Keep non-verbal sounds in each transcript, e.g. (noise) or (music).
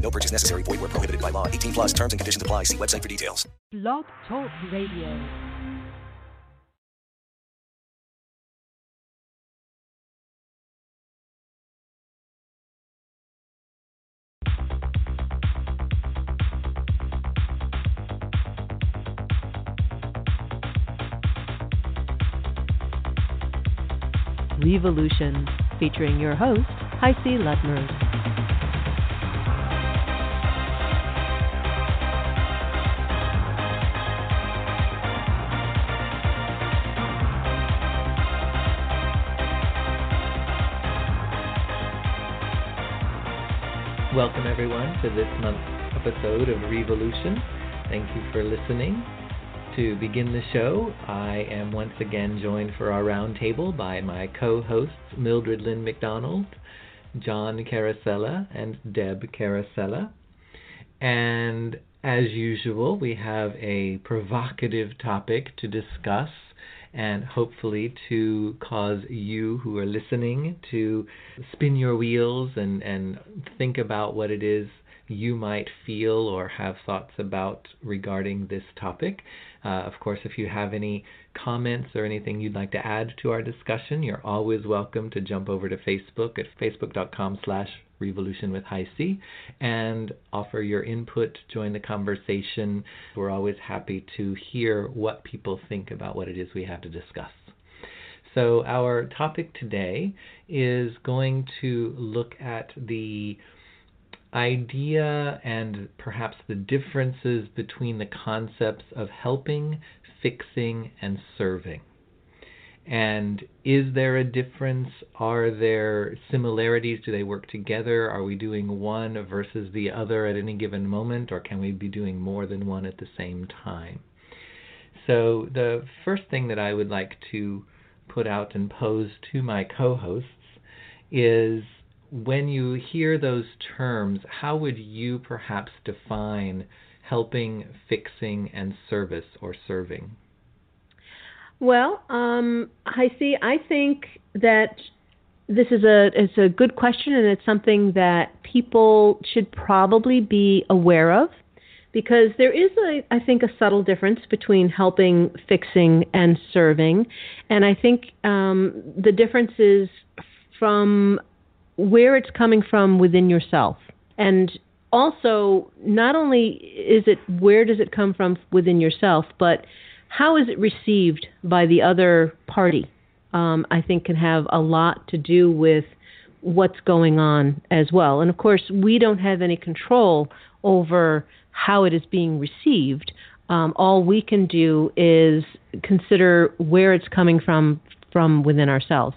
No purchase necessary. Void where prohibited by law. 18 plus terms and conditions apply. See website for details. Blog Talk Radio. Revolution, featuring your host, HiC Ludmers. Welcome, everyone, to this month's episode of Revolution. Thank you for listening. To begin the show, I am once again joined for our roundtable by my co hosts Mildred Lynn McDonald, John Carosella, and Deb Carosella. And as usual, we have a provocative topic to discuss and hopefully to cause you who are listening to spin your wheels and, and think about what it is you might feel or have thoughts about regarding this topic. Uh, of course, if you have any comments or anything you'd like to add to our discussion, you're always welcome to jump over to Facebook at facebook.com slash revolution with HiC and offer your input, join the conversation. We're always happy to hear what people think about what it is we have to discuss. So, our topic today is going to look at the idea and perhaps the differences between the concepts of helping, fixing, and serving. And is there a difference? Are there similarities? Do they work together? Are we doing one versus the other at any given moment, or can we be doing more than one at the same time? So, the first thing that I would like to put out and pose to my co hosts is when you hear those terms, how would you perhaps define helping, fixing, and service or serving? Well, um, I see. I think that this is a it's a good question, and it's something that people should probably be aware of, because there is a I think a subtle difference between helping, fixing, and serving, and I think um, the difference is from where it's coming from within yourself, and also not only is it where does it come from within yourself, but how is it received by the other party? Um, I think can have a lot to do with what's going on as well. And of course, we don't have any control over how it is being received. Um, all we can do is consider where it's coming from from within ourselves.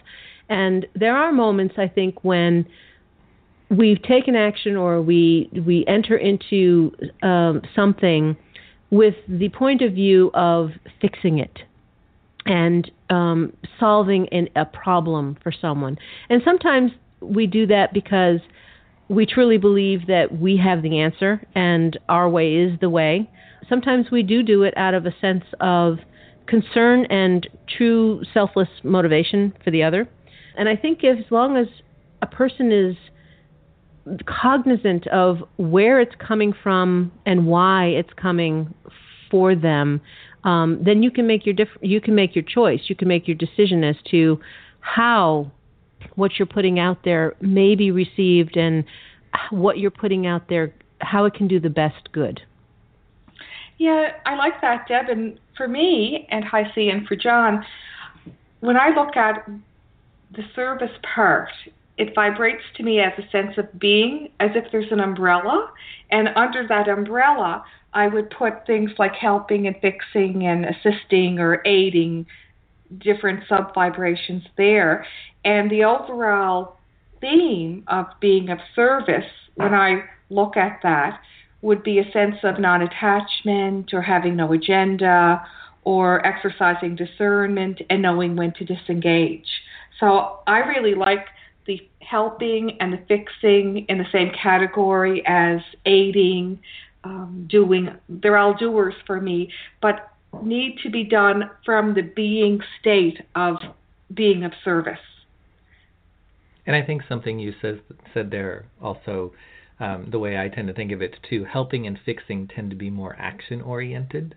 And there are moments, I think, when we've taken action or we we enter into um, something with the point of view of fixing it and um, solving an, a problem for someone. And sometimes we do that because we truly believe that we have the answer and our way is the way. Sometimes we do do it out of a sense of concern and true selfless motivation for the other. And I think as long as a person is cognizant of where it's coming from and why it's coming for them, um, then you can make your diff- you can make your choice. You can make your decision as to how what you're putting out there may be received and what you're putting out there, how it can do the best good. Yeah, I like that, Deb. And for me, and HiC, and for John, when I look at the service part, it vibrates to me as a sense of being, as if there's an umbrella. And under that umbrella, I would put things like helping and fixing and assisting or aiding different sub vibrations there. And the overall theme of being of service, when I look at that, would be a sense of non attachment or having no agenda or exercising discernment and knowing when to disengage. So I really like helping and fixing in the same category as aiding, um, doing. They're all doers for me, but need to be done from the being state of being of service. And I think something you says, said there also, um, the way I tend to think of it too, helping and fixing tend to be more action oriented,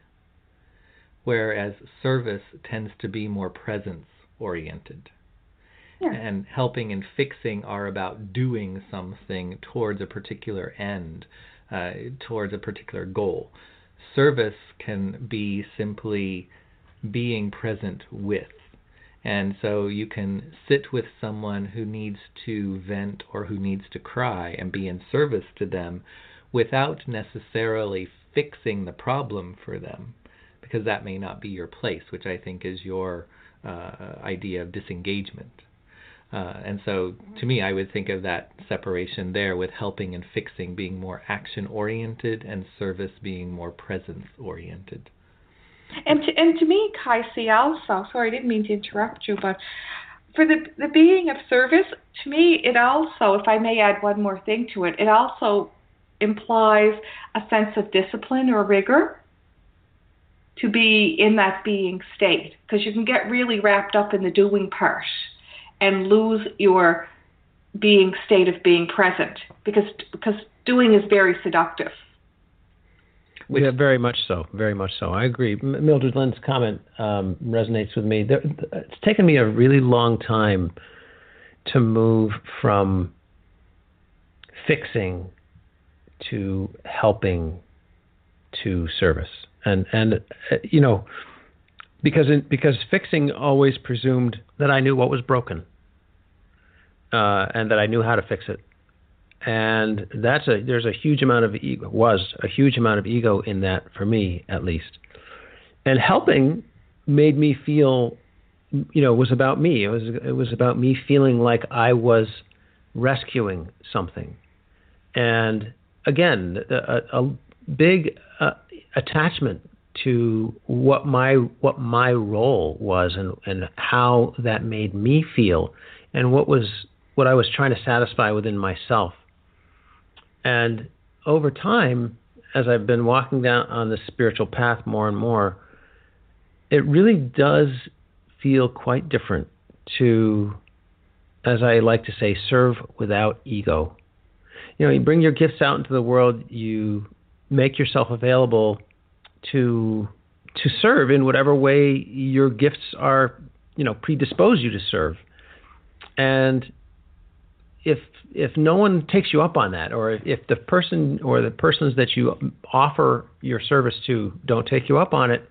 whereas service tends to be more presence oriented. Yeah. And helping and fixing are about doing something towards a particular end, uh, towards a particular goal. Service can be simply being present with. And so you can sit with someone who needs to vent or who needs to cry and be in service to them without necessarily fixing the problem for them, because that may not be your place, which I think is your uh, idea of disengagement. Uh, and so, to me, I would think of that separation there with helping and fixing being more action oriented and service being more presence oriented. And to, and to me, HiC, also, sorry, I didn't mean to interrupt you, but for the, the being of service, to me, it also, if I may add one more thing to it, it also implies a sense of discipline or rigor to be in that being state because you can get really wrapped up in the doing part and lose your being state of being present because because doing is very seductive. Which, yeah, very much so. Very much so. I agree. Mildred Lynn's comment um, resonates with me. There, it's taken me a really long time to move from fixing to helping to service, and and uh, you know because in, because fixing always presumed that I knew what was broken, uh, and that I knew how to fix it, and that's a there's a huge amount of ego was a huge amount of ego in that for me at least, and helping made me feel, you know, was about me. It was it was about me feeling like I was rescuing something, and again, a, a big uh, attachment to what my what my role was and and how that made me feel and what was what I was trying to satisfy within myself. And over time, as I've been walking down on the spiritual path more and more, it really does feel quite different to, as I like to say, serve without ego. You know, you bring your gifts out into the world, you make yourself available to to serve in whatever way your gifts are, you know, predispose you to serve. And if if no one takes you up on that, or if the person or the persons that you offer your service to don't take you up on it,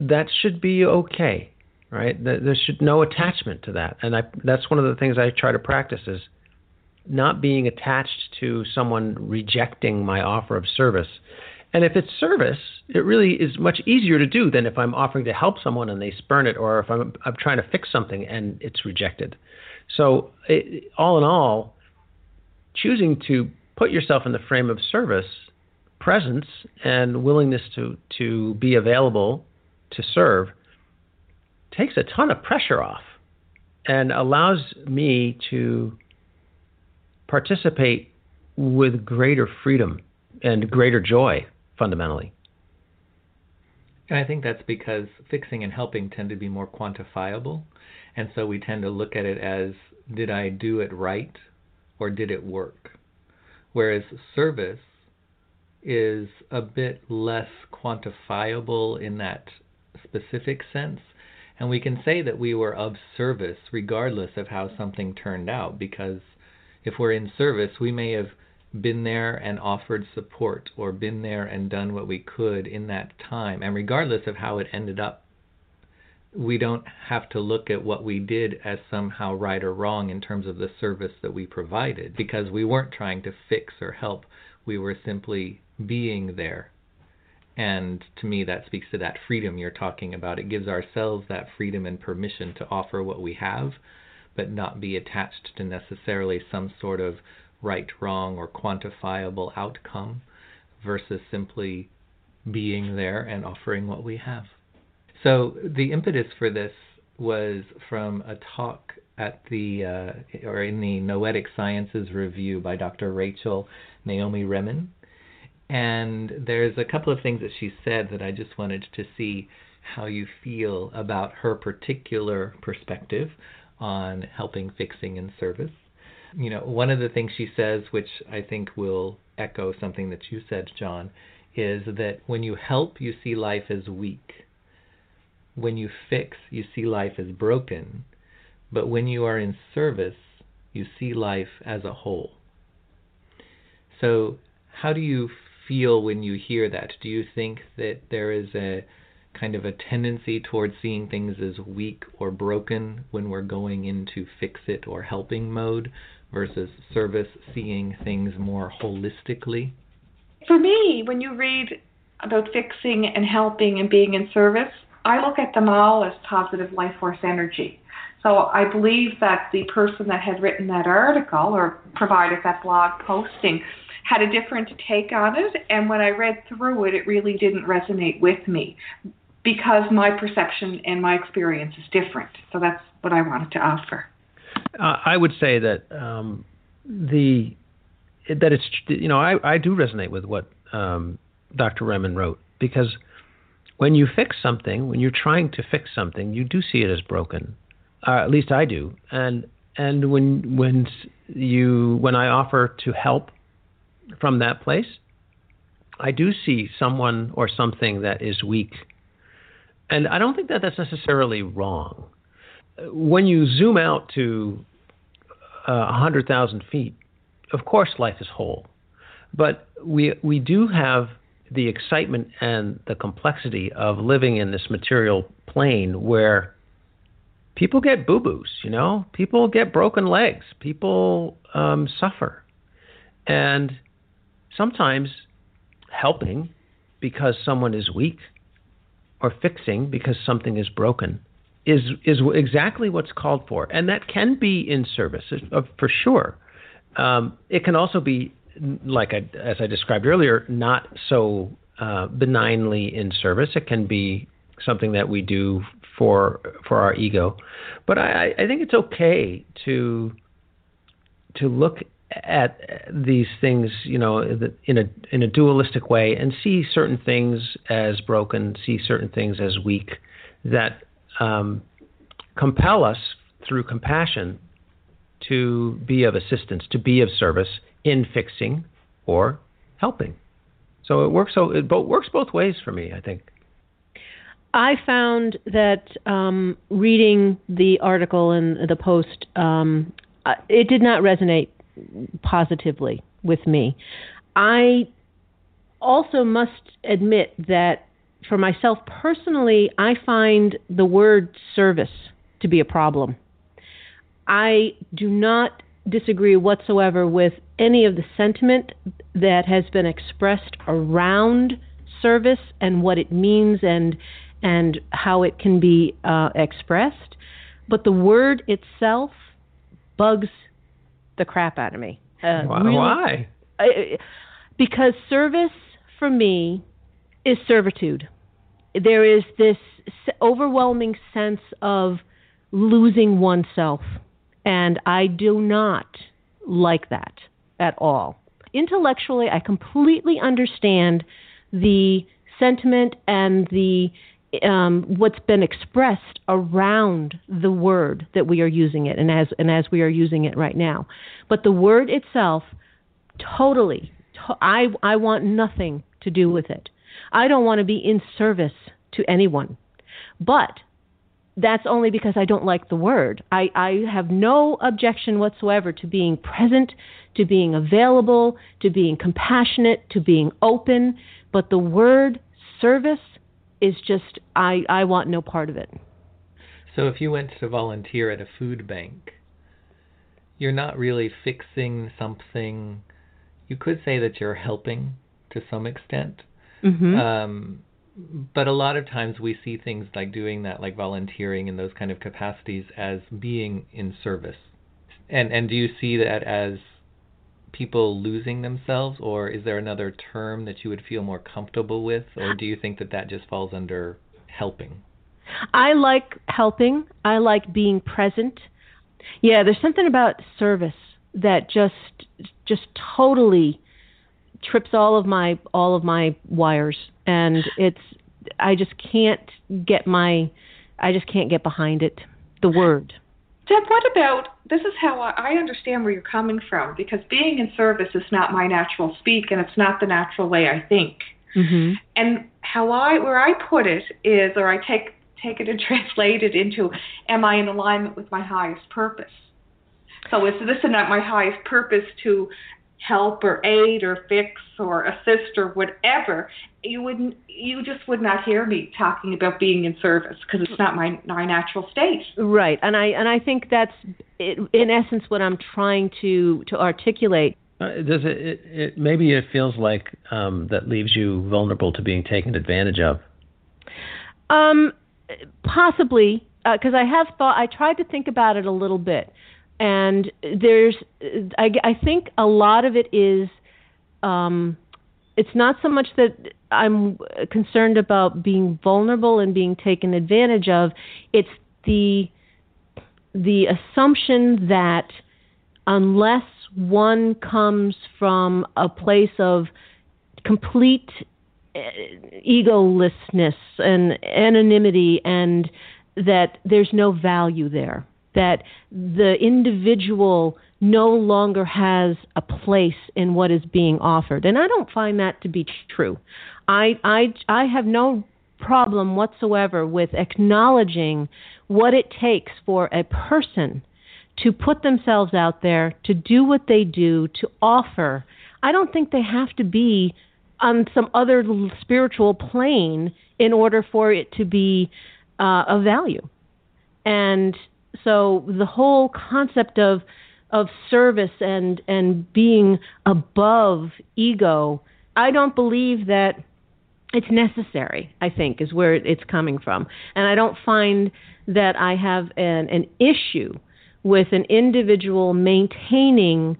that should be okay, right? There should no attachment to that, and I, that's one of the things I try to practice is not being attached to someone rejecting my offer of service and if it's service, it really is much easier to do than if I'm offering to help someone and they spurn it, or if I'm, I'm trying to fix something and it's rejected. So, it, all in all, choosing to put yourself in the frame of service, presence, and willingness to, to be available to serve takes a ton of pressure off and allows me to participate with greater freedom and greater joy fundamentally. And I think that's because fixing and helping tend to be more quantifiable. And so we tend to look at it as did I do it right or did it work? Whereas service is a bit less quantifiable in that specific sense. And we can say that we were of service regardless of how something turned out because if we're in service, we may have been there and offered support or been there and done what we could in that time. And regardless of how it ended up, we don't have to look at what we did as somehow right or wrong in terms of the service that we provided because we weren't trying to fix or help. We were simply being there. And to me, that speaks to that freedom you're talking about. It gives ourselves that freedom and permission to offer what we have, but not be attached to necessarily some sort of right, wrong, or quantifiable outcome, versus simply being there and offering what we have. So the impetus for this was from a talk at the uh, or in the Noetic Sciences Review by Dr. Rachel Naomi Remen. And there's a couple of things that she said that I just wanted to see how you feel about her particular perspective on helping, fixing, and service. You know, one of the things she says, which I think will echo something that you said, John, is that when you help, you see life as weak. When you fix, you see life as broken. But when you are in service, you see life as a whole. So, how do you feel when you hear that? Do you think that there is a kind of a tendency towards seeing things as weak or broken when we're going into fix it or helping mode versus service seeing things more holistically? For me, when you read about fixing and helping and being in service, I look at them all as positive life force energy. So I believe that the person that had written that article or provided that blog posting had a different take on it. And when I read through it, it really didn't resonate with me because my perception and my experience is different. So that's what I wanted to offer. Uh, I would say that um, the that it's you know I, I do resonate with what um, Dr. Remen wrote because when you fix something, when you're trying to fix something, you do see it as broken. Uh, at least I do. And and when when you when I offer to help from that place, I do see someone or something that is weak. And I don't think that that's necessarily wrong. When you zoom out to uh, 100,000 feet, of course, life is whole. But we, we do have the excitement and the complexity of living in this material plane where people get boo boos, you know, people get broken legs, people um, suffer. And sometimes helping because someone is weak or fixing because something is broken is is exactly what's called for, and that can be in service uh, for sure. Um, it can also be like I, as I described earlier, not so uh, benignly in service. It can be something that we do for for our ego, but I, I think it's okay to to look at these things, you know, in a in a dualistic way, and see certain things as broken, see certain things as weak, that um, compel us through compassion to be of assistance, to be of service in fixing or helping. So it works. So it both works both ways for me. I think. I found that um, reading the article and the post, um, it did not resonate positively with me. I also must admit that for myself personally, I find the word service to be a problem. I do not disagree whatsoever with any of the sentiment that has been expressed around service and what it means and and how it can be uh, expressed, but the word itself bugs the crap out of me. Uh, Really, Why? I, because service for me is servitude. There is this overwhelming sense of losing oneself, and I do not like that at all. Intellectually, I completely understand the sentiment and the um, what's been expressed around the word that we are using it, and as and as we are using it right now. But the word itself, totally, to, I I want nothing to do with it. I don't want to be in service to anyone, but that's only because I don't like the word. I, I have no objection whatsoever to being present, to being available, to being compassionate, to being open. But the word service is just I I want no part of it. So if you went to volunteer at a food bank, you're not really fixing something. You could say that you're helping to some extent. Mm-hmm. Um, but a lot of times we see things like doing that, like volunteering in those kind of capacities, as being in service. And and do you see that as people losing themselves, or is there another term that you would feel more comfortable with, or do you think that that just falls under helping? I like helping. I like being present. Yeah, there's something about service that just just totally trips all of my all of my wires and it's I just can't get my I just can't get behind it the word Deb, what about this is how I, understand where you're coming from because being in service is not my natural speak and it's not the natural way I think. mm-hmm. And how I where I put it is or I take take it and (laughs) translate it into am I in alignment with my highest purpose? So is this not my highest purpose to help or aid or fix or assist or whatever, you wouldn't you just would not hear me talking about being in service because it's not my my natural state. Right, and I and I think that's it, in essence what I'm trying to to articulate. Uh, does it, it, it? Maybe it feels like um, that leaves you vulnerable to being taken advantage of. Um, possibly, because uh, I have thought. I tried to think about it a little bit and there's I, I think a lot of it is um, it's not so much that I'm concerned about being vulnerable and being taken advantage of. It's the the assumption that unless one comes from a place of complete eh, egolessness and anonymity and that there's no value there that the individual no longer has a place in what is being offered. And I don't find that to be true. I, I, I have no problem whatsoever with acknowledging what it takes for a person to put themselves out there, to do what they do, to offer. I don't think they have to be on some other spiritual plane in order for it to be uh, of value. And so the whole concept of of service and and being above ego, I don't believe that it's necessary. I think is where it's coming from, and I don't find that I have an, an issue with an individual maintaining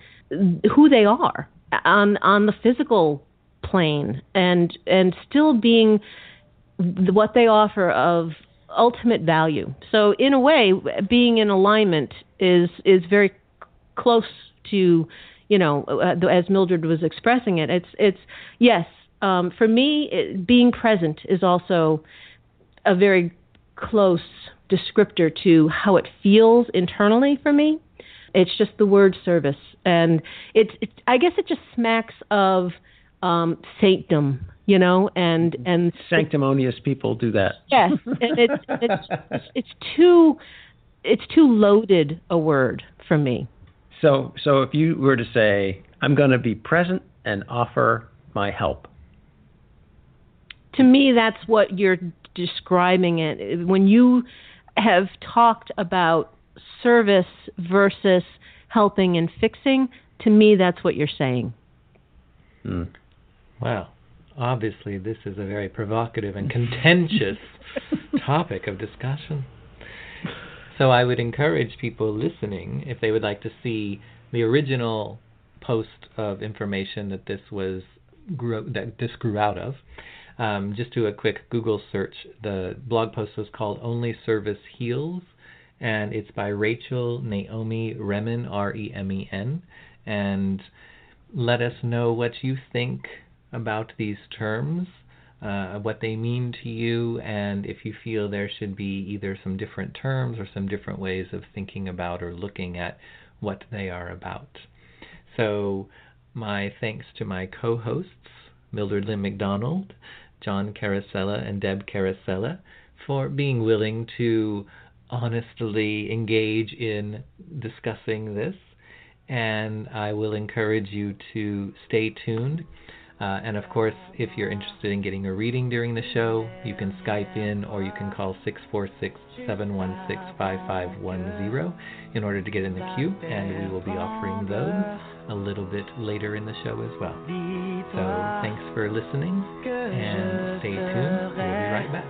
who they are on on the physical plane and and still being what they offer of ultimate value. So in a way, being in alignment is is very close to, you know, uh, as Mildred was expressing it. It's it's yes. Um, for me, it, being present is also a very close descriptor to how it feels internally for me. It's just the word service, and it's. It, I guess it just smacks of um, saintdom you know, and and sanctimonious people do that. Yes, and it's it's (laughs) it's too it's too loaded a word for me. So so if you were to say, I'm going to be present and offer my help. To me, that's what you're describing it. When you have talked about service versus helping and fixing, to me, that's what you're saying. Hmm. Wow obviously this is a very provocative and contentious (laughs) topic of discussion. So I would encourage people listening, if they would like to see the original post of information that this was grew, that this grew out of, um, just do a quick Google search. The blog post was called "Only Service Heals," and it's by Rachel Naomi Remen, R-E-M-E-N, and let us know what you think about these terms, uh, what they mean to you, and if you feel there should be either some different terms or some different ways of thinking about or looking at what they are about. So, my thanks to my co hosts, Mildred Lynn McDonald, John Carosella, and Deb Carosella, for being willing to honestly engage in discussing this. And I will encourage you to stay tuned uh, and of course, if you're interested in getting a reading during the show, you can Skype in or you can call 646 716 5510 in order to get in the queue, and we will be offering those a little bit later in the show as well. So thanks for listening and stay tuned. We'll be right back.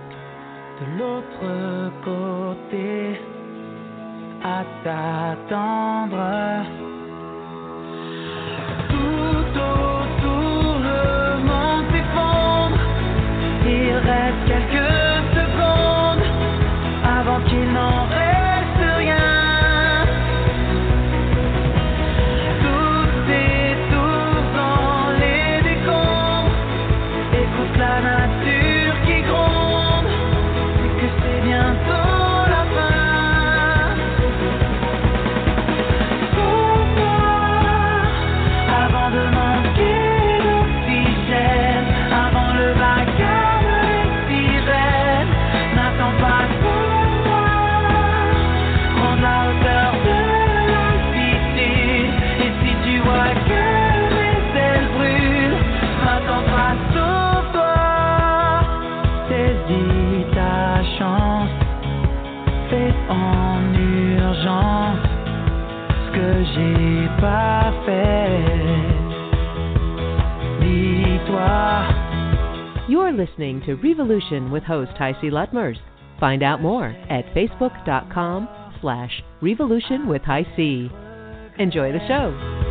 Listening to Revolution with host HiC Lutmers. Find out more at facebook.com slash revolution with Heisey. Enjoy the show.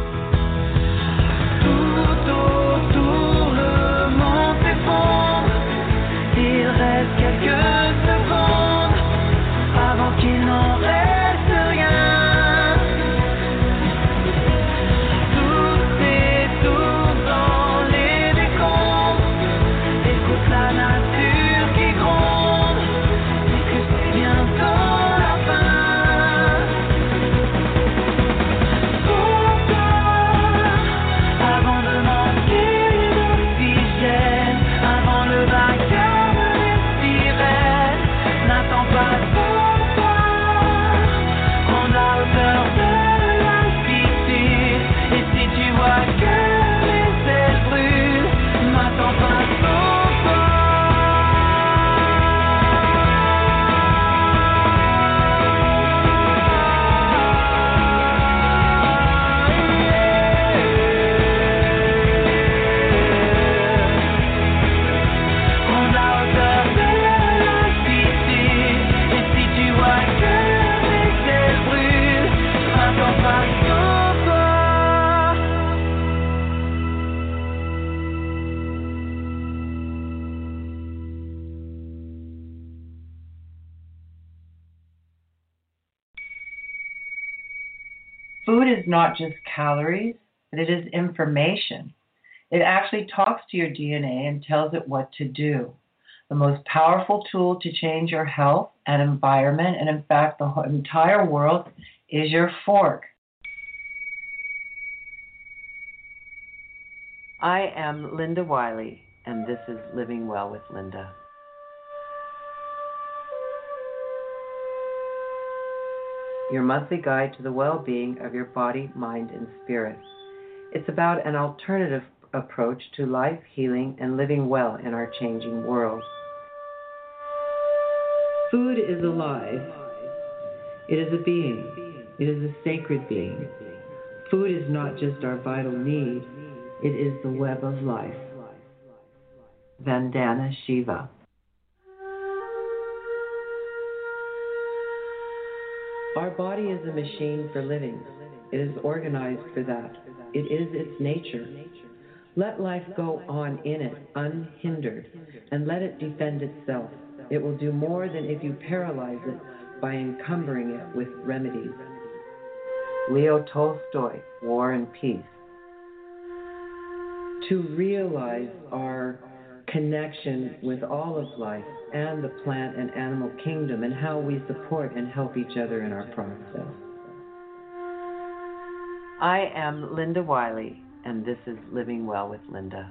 Not just calories, but it is information. It actually talks to your DNA and tells it what to do. The most powerful tool to change your health and environment, and in fact, the entire world, is your fork. I am Linda Wylie, and this is Living Well with Linda. Your monthly guide to the well being of your body, mind, and spirit. It's about an alternative approach to life, healing, and living well in our changing world. Food is alive. It is a being. It is a sacred being. Food is not just our vital need, it is the web of life. Vandana Shiva. Our body is a machine for living. It is organized for that. It is its nature. Let life go on in it, unhindered, and let it defend itself. It will do more than if you paralyze it by encumbering it with remedies. Leo Tolstoy, War and Peace. To realize our connection with all of life and the plant and animal kingdom and how we support and help each other in our process. I am Linda Wylie, and this is Living Well with Linda.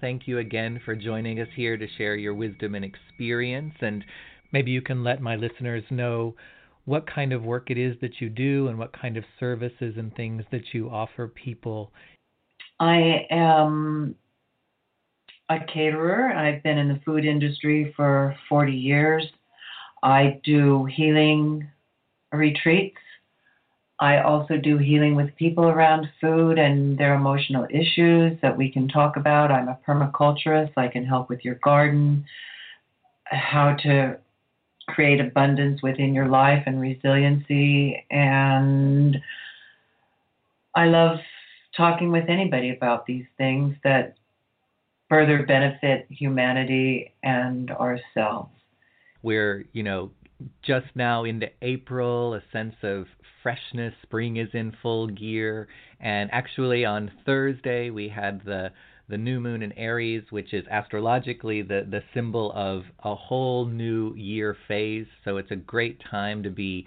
Thank you again for joining us here to share your wisdom and experience. And maybe you can let my listeners know what kind of work it is that you do and what kind of services and things that you offer people. I am a caterer. I've been in the food industry for 40 years. I do healing retreats. I also do healing with people around food and their emotional issues that we can talk about. I'm a permaculturist. I can help with your garden, how to create abundance within your life and resiliency. And I love talking with anybody about these things that further benefit humanity and ourselves. We're, you know, just now into April, a sense of freshness. Spring is in full gear. And actually, on Thursday, we had the the new moon in Aries, which is astrologically the, the symbol of a whole new year phase. So it's a great time to be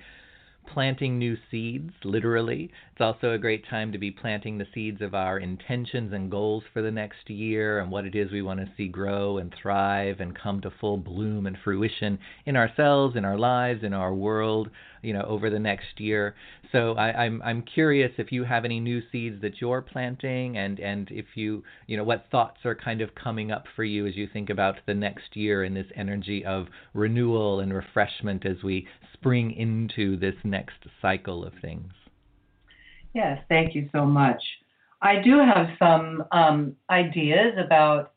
planting new seeds, literally. It's also a great time to be planting the seeds of our intentions and goals for the next year and what it is we want to see grow and thrive and come to full bloom and fruition in ourselves, in our lives, in our world, you know, over the next year. So I, I'm I'm curious if you have any new seeds that you're planting and, and if you you know what thoughts are kind of coming up for you as you think about the next year in this energy of renewal and refreshment as we spring into this next cycle of things. Yes, thank you so much. I do have some um, ideas about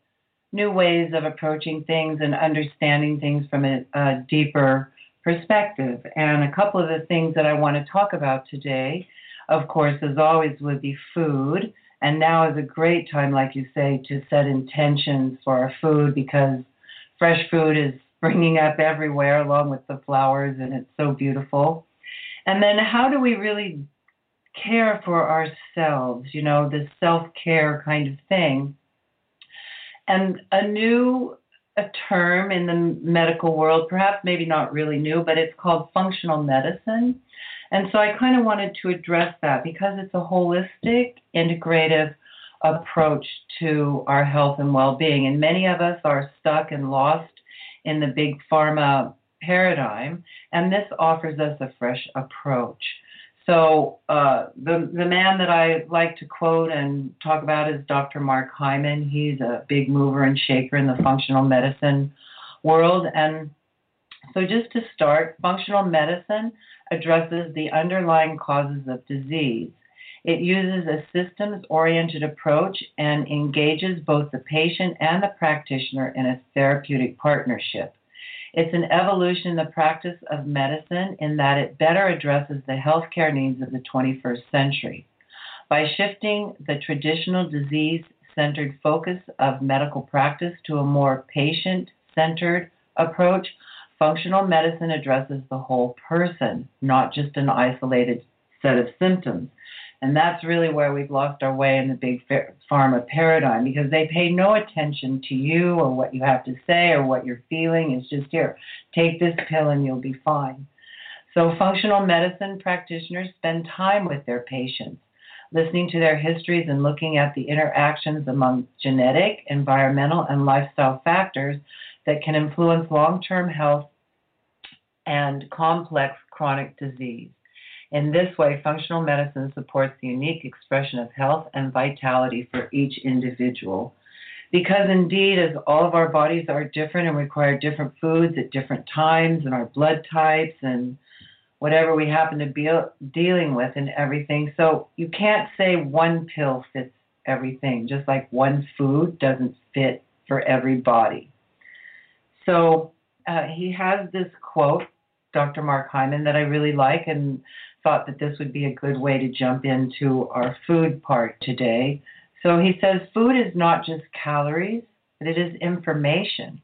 new ways of approaching things and understanding things from a, a deeper perspective. And a couple of the things that I want to talk about today, of course, as always, would be food. And now is a great time, like you say, to set intentions for our food because fresh food is springing up everywhere along with the flowers, and it's so beautiful. And then, how do we really care for ourselves? You know, this self care kind of thing. And a new a term in the medical world, perhaps maybe not really new, but it's called functional medicine. And so I kind of wanted to address that because it's a holistic, integrative approach to our health and well being. And many of us are stuck and lost in the big pharma paradigm, and this offers us a fresh approach. So uh, the the man that I like to quote and talk about is Dr. Mark Hyman. He's a big mover and shaker in the functional medicine world. And so, just to start, functional medicine addresses the underlying causes of disease. It uses a systems oriented approach and engages both the patient and the practitioner in a therapeutic partnership. It's an evolution in the practice of medicine in that it better addresses the healthcare needs of the 21st century. By shifting the traditional disease centered focus of medical practice to a more patient centered approach, functional medicine addresses the whole person, not just an isolated set of symptoms. And that's really where we've lost our way in the big pharma paradigm because they pay no attention to you or what you have to say or what you're feeling. It's just here, take this pill and you'll be fine. So, functional medicine practitioners spend time with their patients, listening to their histories and looking at the interactions among genetic, environmental, and lifestyle factors that can influence long term health and complex chronic disease. In this way, functional medicine supports the unique expression of health and vitality for each individual. Because indeed, as all of our bodies are different and require different foods at different times, and our blood types, and whatever we happen to be dealing with, and everything. So you can't say one pill fits everything, just like one food doesn't fit for every body. So uh, he has this quote, Dr. Mark Hyman, that I really like, and thought that this would be a good way to jump into our food part today. So he says food is not just calories, but it is information.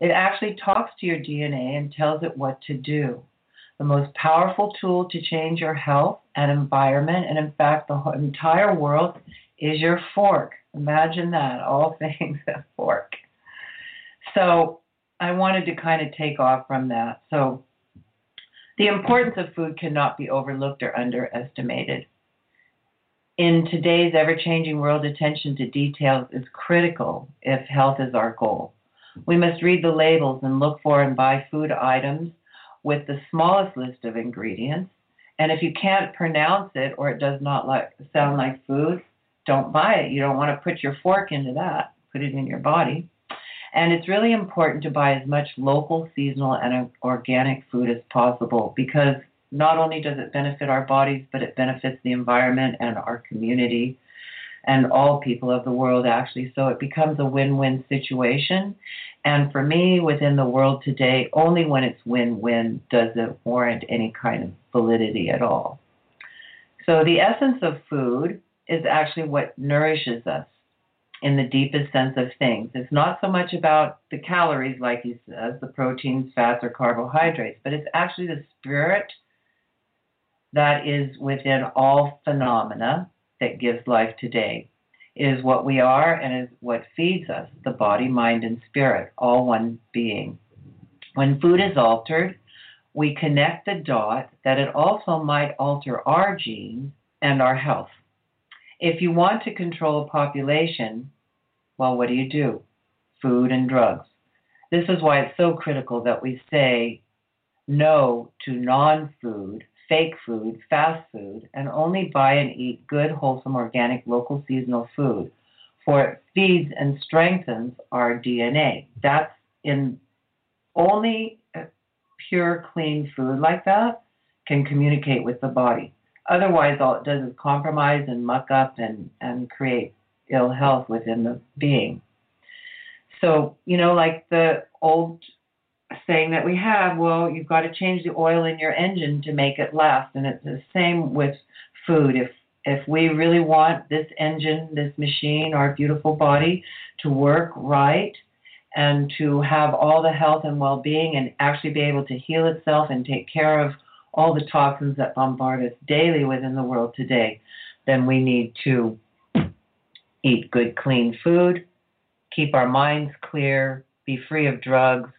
It actually talks to your DNA and tells it what to do. The most powerful tool to change your health and environment, and in fact, the entire world, is your fork. Imagine that, all (laughs) things a fork. So I wanted to kind of take off from that. So the importance of food cannot be overlooked or underestimated. In today's ever changing world, attention to details is critical if health is our goal. We must read the labels and look for and buy food items with the smallest list of ingredients. And if you can't pronounce it or it does not like, sound like food, don't buy it. You don't want to put your fork into that, put it in your body. And it's really important to buy as much local, seasonal, and organic food as possible because not only does it benefit our bodies, but it benefits the environment and our community and all people of the world, actually. So it becomes a win win situation. And for me, within the world today, only when it's win win does it warrant any kind of validity at all. So the essence of food is actually what nourishes us in the deepest sense of things. It's not so much about the calories, like he says, the proteins, fats, or carbohydrates, but it's actually the spirit that is within all phenomena that gives life today. It is what we are and is what feeds us the body, mind, and spirit, all one being. When food is altered, we connect the dot that it also might alter our genes and our health. If you want to control a population, well, what do you do? Food and drugs. This is why it's so critical that we say no to non food, fake food, fast food, and only buy and eat good, wholesome, organic, local, seasonal food, for it feeds and strengthens our DNA. That's in only pure, clean food like that can communicate with the body. Otherwise, all it does is compromise and muck up and, and create ill health within the being. So, you know, like the old saying that we have, well, you've got to change the oil in your engine to make it last. And it's the same with food. If if we really want this engine, this machine, our beautiful body to work right and to have all the health and well being and actually be able to heal itself and take care of all the toxins that bombard us daily within the world today, then we need to eat good, clean food, keep our minds clear, be free of drugs,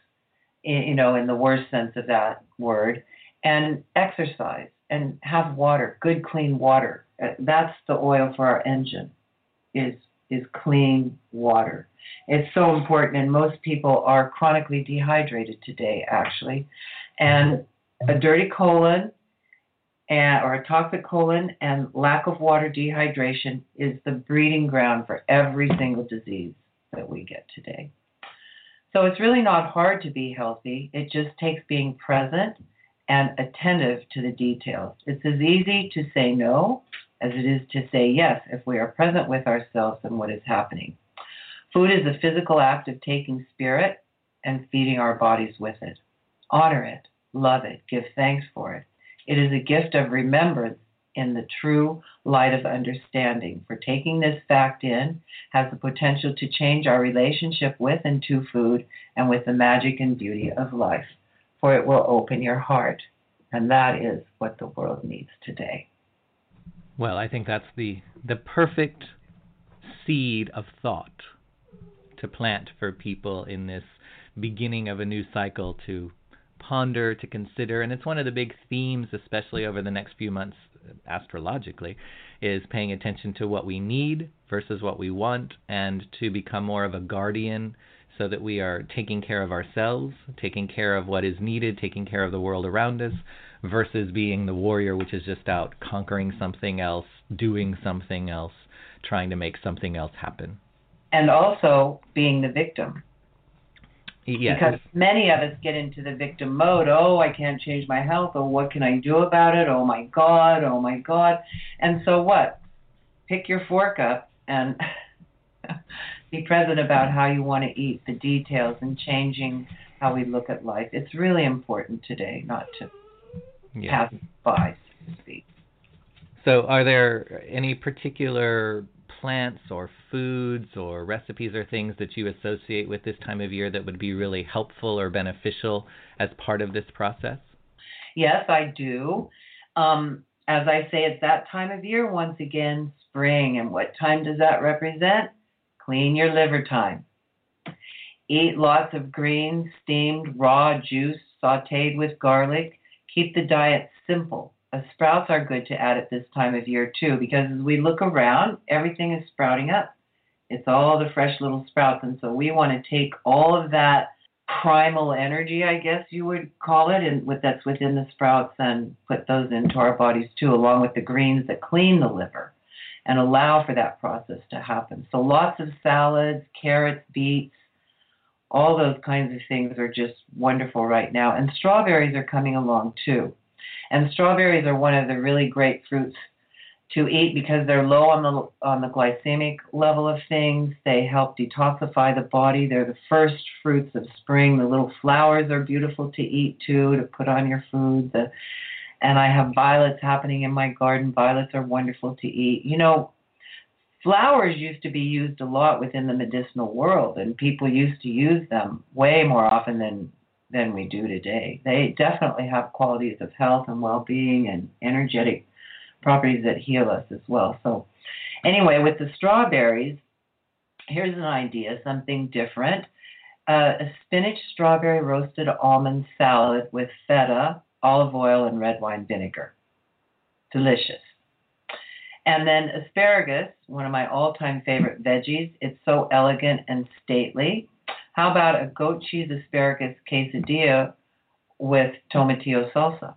you know, in the worst sense of that word, and exercise and have water, good, clean water. Uh, that's the oil for our engine, is is clean water. It's so important, and most people are chronically dehydrated today, actually, and a dirty colon and, or a toxic colon and lack of water dehydration is the breeding ground for every single disease that we get today. So it's really not hard to be healthy. It just takes being present and attentive to the details. It's as easy to say no as it is to say yes if we are present with ourselves and what is happening. Food is a physical act of taking spirit and feeding our bodies with it. Honor it, love it, give thanks for it. It is a gift of remembrance in the true light of understanding. For taking this fact in has the potential to change our relationship with and to food and with the magic and beauty of life. For it will open your heart. And that is what the world needs today. Well, I think that's the the perfect seed of thought to plant for people in this beginning of a new cycle to ponder, to consider, and it's one of the big themes, especially over the next few months astrologically, is paying attention to what we need versus what we want, and to become more of a guardian so that we are taking care of ourselves, taking care of what is needed, taking care of the world around us, versus being the warrior, which is just out conquering something else, doing something else, trying to make something else happen. And also being the victim. Yes. Because many of us get into the victim mode. Oh, I can't change my health. Oh, what can I do about it? Oh my God. Oh my God. And so what? Pick your fork up and (laughs) be present about how you want to eat, the details, and changing how we look at life. It's really important today not to yes. pass by, so to speak. So, are there any particular plants or foods or recipes or things that you associate with this time of year that would be really helpful or beneficial as part of this process? Yes, I do. Um, as I say, it's that time of year, once again, spring. And what time does that represent? Clean your liver time. Eat lots of greens, steamed, raw, juice, sauteed with garlic. Keep the diet simple Uh, sprouts are good to add at this time of year too, because as we look around, everything is sprouting up. It's all the fresh little sprouts, and so we want to take all of that primal energy, I guess you would call it, and with that's within the sprouts, and put those into our bodies too, along with the greens that clean the liver, and allow for that process to happen. So lots of salads, carrots, beets, all those kinds of things are just wonderful right now, and strawberries are coming along too. And strawberries are one of the really great fruits to eat because they're low on the on the glycemic level of things. They help detoxify the body. They're the first fruits of spring. The little flowers are beautiful to eat too, to put on your food. The and I have violets happening in my garden. Violets are wonderful to eat. You know, flowers used to be used a lot within the medicinal world, and people used to use them way more often than than we do today. They definitely have qualities of health and well-being and energetic properties that heal us as well. So, anyway, with the strawberries, here's an idea, something different. Uh, a spinach strawberry roasted almond salad with feta, olive oil, and red wine vinegar. Delicious. And then asparagus, one of my all time favorite veggies. It's so elegant and stately. How about a goat cheese asparagus quesadilla with tomatillo salsa?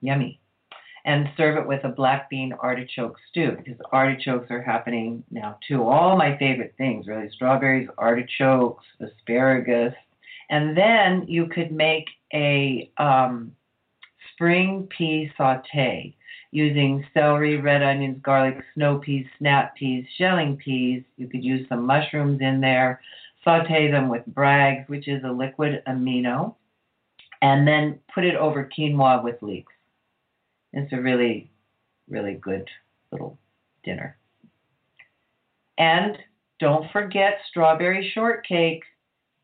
Yummy. And serve it with a black bean artichoke stew because artichokes are happening now too. All my favorite things, really strawberries, artichokes, asparagus. And then you could make a um, spring pea saute using celery, red onions, garlic, snow peas, snap peas, shelling peas. You could use some mushrooms in there. Saute them with Bragg's, which is a liquid amino, and then put it over quinoa with leeks. It's a really, really good little dinner. And don't forget strawberry shortcake.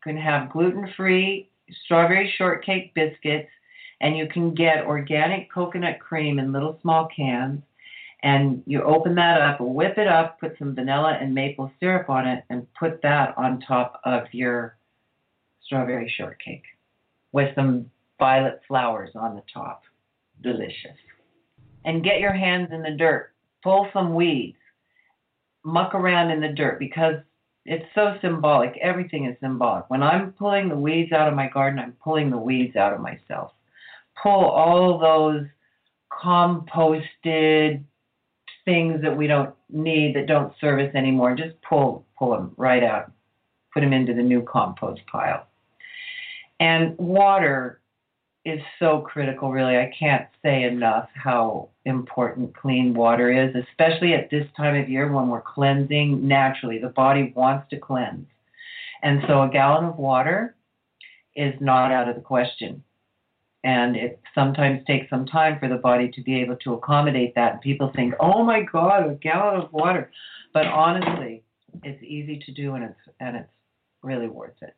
You can have gluten free strawberry shortcake biscuits and you can get organic coconut cream in little small cans. And you open that up, whip it up, put some vanilla and maple syrup on it, and put that on top of your strawberry shortcake with some violet flowers on the top. Delicious. And get your hands in the dirt. Pull some weeds. Muck around in the dirt because it's so symbolic. Everything is symbolic. When I'm pulling the weeds out of my garden, I'm pulling the weeds out of myself pull all those composted things that we don't need that don't serve us anymore. Just pull pull them right out, put them into the new compost pile. And water is so critical, really. I can't say enough how important clean water is, especially at this time of year when we're cleansing naturally. The body wants to cleanse. And so a gallon of water is not out of the question and it sometimes takes some time for the body to be able to accommodate that. And people think, "Oh my God, a gallon of water," but honestly, it's easy to do, and it's and it's really worth it.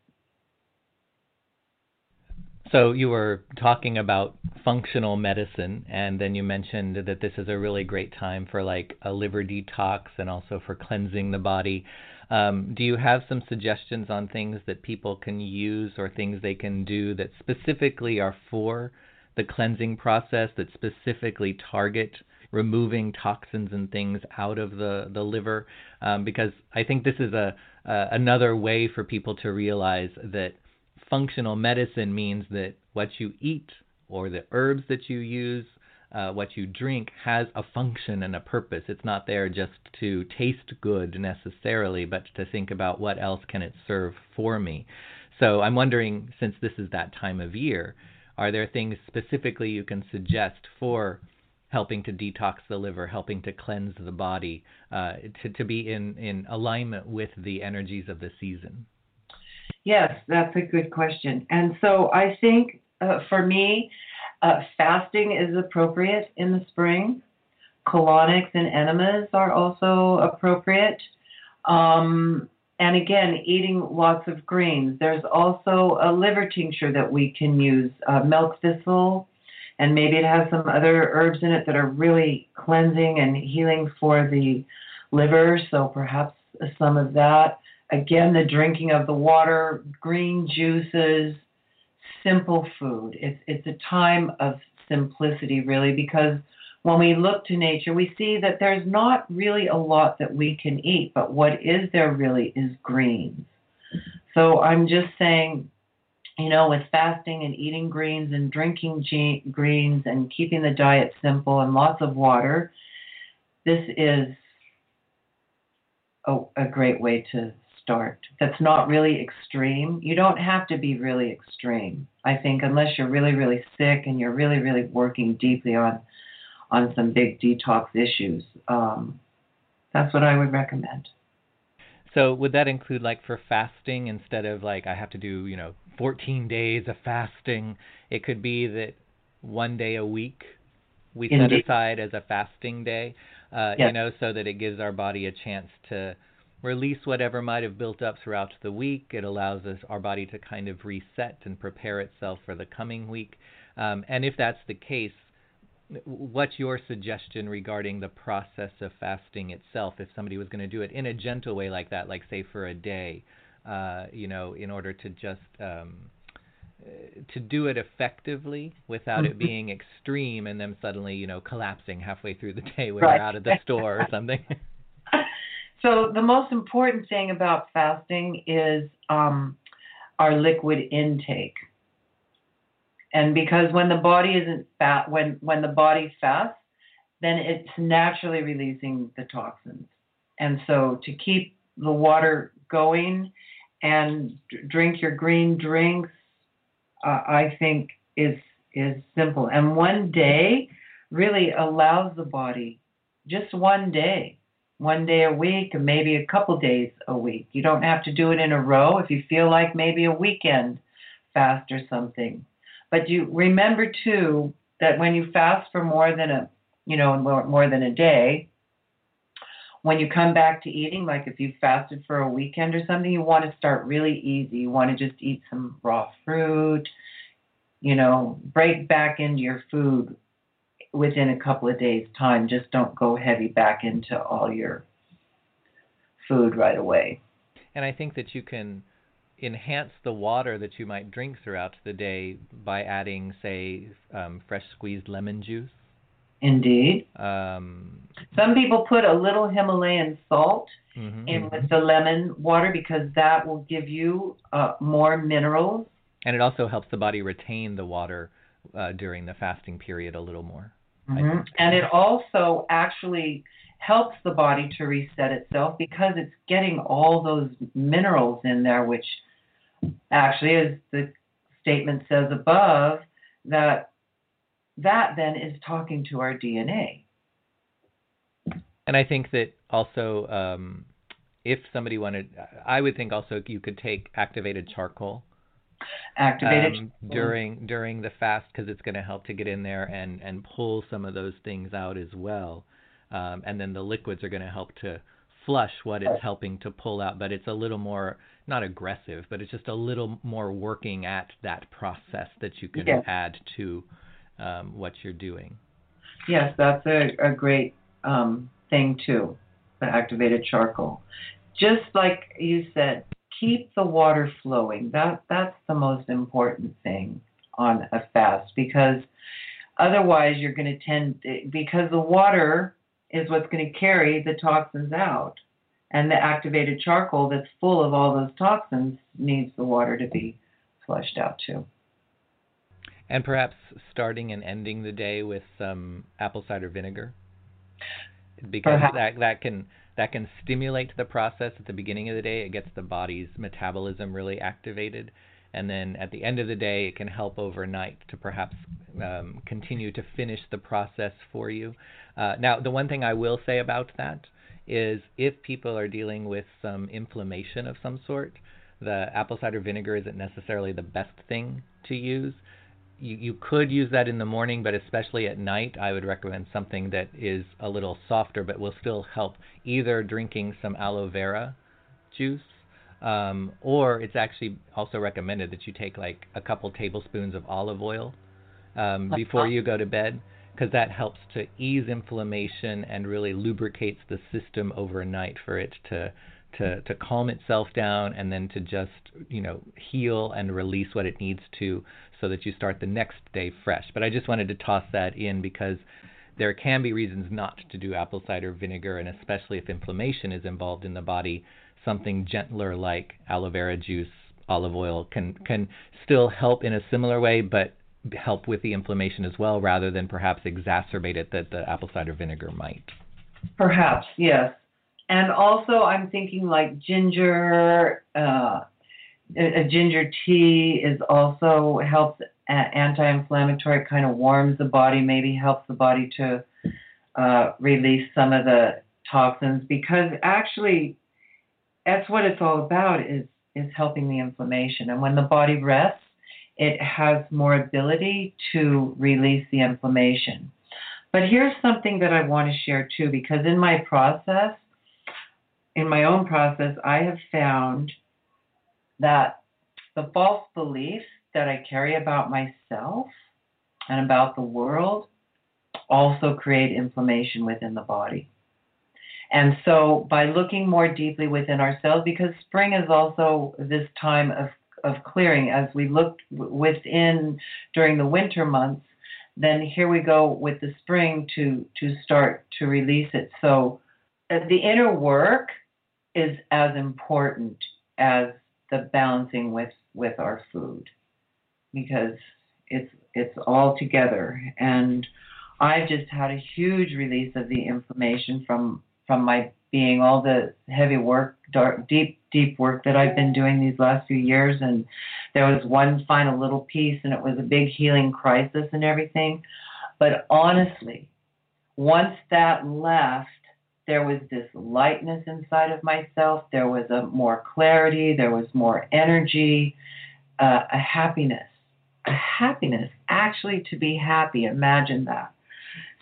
So you were talking about functional medicine, and then you mentioned that this is a really great time for like a liver detox and also for cleansing the body. Um, do you have some suggestions on things that people can use or things they can do that specifically are for the cleansing process, that specifically target removing toxins and things out of the, the liver? Um, because I think this is a another way for people to realize that functional medicine means that what you eat or the herbs that you use uh, what you drink has a function and a purpose. It's not there just to taste good necessarily, but to think about what else can it serve for me. So I'm wondering, since this is that time of year, are there things specifically you can suggest for helping to detox the liver, helping to cleanse the body, uh, to, to be in, in alignment with the energies of the season? Yes, that's a good question. And so I think uh, for me, uh, fasting is appropriate in the spring. Colonics and enemas are also appropriate. Um, and again, eating lots of greens. There's also a liver tincture that we can use, uh, milk thistle, and maybe it has some other herbs in it that are really cleansing and healing for the liver. So perhaps some of that. Again, the drinking of the water, green juices, simple food. It's it's a time of simplicity really because when we look to nature, we see that there's not really a lot that we can eat, but what is there really is greens. So I'm just saying, you know, with fasting and eating greens and drinking greens and keeping the diet simple and lots of water, this is a, a great way to start that's not really extreme. You don't have to be really extreme. I think unless you're really really sick and you're really really working deeply on on some big detox issues. Um, that's what I would recommend. So would that include like for fasting instead of like I have to do, you know, 14 days of fasting, it could be that one day a week we Indeed. set aside as a fasting day. Uh, Yes. You know, so that it gives our body a chance to release whatever might have built up throughout the week. It allows us our body to kind of reset and prepare itself for the coming week. Um, and if that's the case, what's your suggestion regarding the process of fasting itself? If somebody was going to do it in a gentle way like that, like say for a day, uh, you know, in order to just um, to do it effectively without it Mhm. being extreme and then suddenly, you know, collapsing halfway through the day when Right. they're out of the store or something. (laughs) So the most important thing about fasting is um, our liquid intake. And because when the body isn't fat, when when the body fasts, then it's naturally releasing the toxins. And so to keep the water going and drink your green drinks, uh, I think is is simple. And one day really allows the body just one day one day a week and maybe a couple days a week. You don't have to do it in a row if you feel like maybe a weekend fast or something. But you remember too that when you fast for more than a you know more, more than a day, when you come back to eating, like if you fasted for a weekend or something, you want to start really easy. You want to just eat some raw fruit, you know, break back into your food within a couple of days' time. Just don't go heavy back into all your food right away. And I think that you can enhance the water that you might drink throughout the day by adding, say, um, fresh squeezed lemon juice. Indeed. Um, Some people put a little Himalayan salt mhm. in with the lemon water because that will give you uh, more minerals. And it also helps the body retain the water uh, during the fasting period a little more. I Mhm. And it also actually helps the body to reset itself because it's getting all those minerals in there, which actually, as the statement says above, that that then is talking to our DNA. And I think that also, um, if somebody wanted, I would think also you could take activated charcoal Activated um, during during the fast because it's going to help to get in there and and pull some of those things out as well. Um, and then the liquids are going to help to flush what it's helping to pull out, but it's a little more not aggressive, but it's just a little more working at that process that you can Yes. add to um, what you're doing. Yes, that's a, a great um, thing too, the activated charcoal. Just like you said, keep the water flowing. That that's the most important thing on a fast because otherwise you're going to tend because the water is what's going to carry the toxins out. And the activated charcoal that's full of all those toxins needs the water to be flushed out too. And perhaps starting and ending the day with some apple cider vinegar, because Perhaps. that that can that can stimulate the process at the beginning of the day. It gets the body's metabolism really activated, and then at the end of the day, it can help overnight to perhaps um, continue to finish the process for you. Uh, now, the one thing I will say about that is if people are dealing with some inflammation of some sort, the apple cider vinegar isn't necessarily the best thing to use you, you could use that in the morning, but especially at night, I would recommend something that is a little softer, but will still help. Either drinking some aloe vera juice, um, or it's actually also recommended that you take like a couple tablespoons of olive oil um, before you go to bed, because that helps to ease inflammation and really lubricates the system overnight for it to to to calm itself down and then to just you know heal and release what it needs to so that you start the next day fresh. But I just wanted to toss that in because there can be reasons not to do apple cider vinegar, and especially if inflammation is involved in the body, something gentler like aloe vera juice, olive oil can can still help in a similar way, but help with the inflammation as well, rather than perhaps exacerbate it that the apple cider vinegar might. Perhaps, yes. And also, I'm thinking like ginger, uh, a, ginger tea is also helps anti-inflammatory. Kind of warms the body, maybe helps the body to uh, release some of the toxins because actually, that's what it's all about is is helping the inflammation. And when the body rests, it has more ability to release the inflammation. But here's something that I want to share too, because in my process, in my own process, I have found that the false beliefs that I carry about myself and about the world also create inflammation within the body. And so, by looking more deeply within ourselves, because spring is also this time of, of clearing, as we look within during the winter months, then here we go with the spring to, to start to release it. So, uh, the inner work is as important as the balancing with, with our food because it's it's all together and I've just had a huge release of the inflammation from from my being all the heavy work, dark, deep, deep work that I've been doing these last few years. And there was one final little piece, and it was a big healing crisis and everything. But honestly, once that left, there was this lightness inside of myself. There was a more clarity. There was more energy, uh, a happiness, a happiness. Actually, to be happy. Imagine that.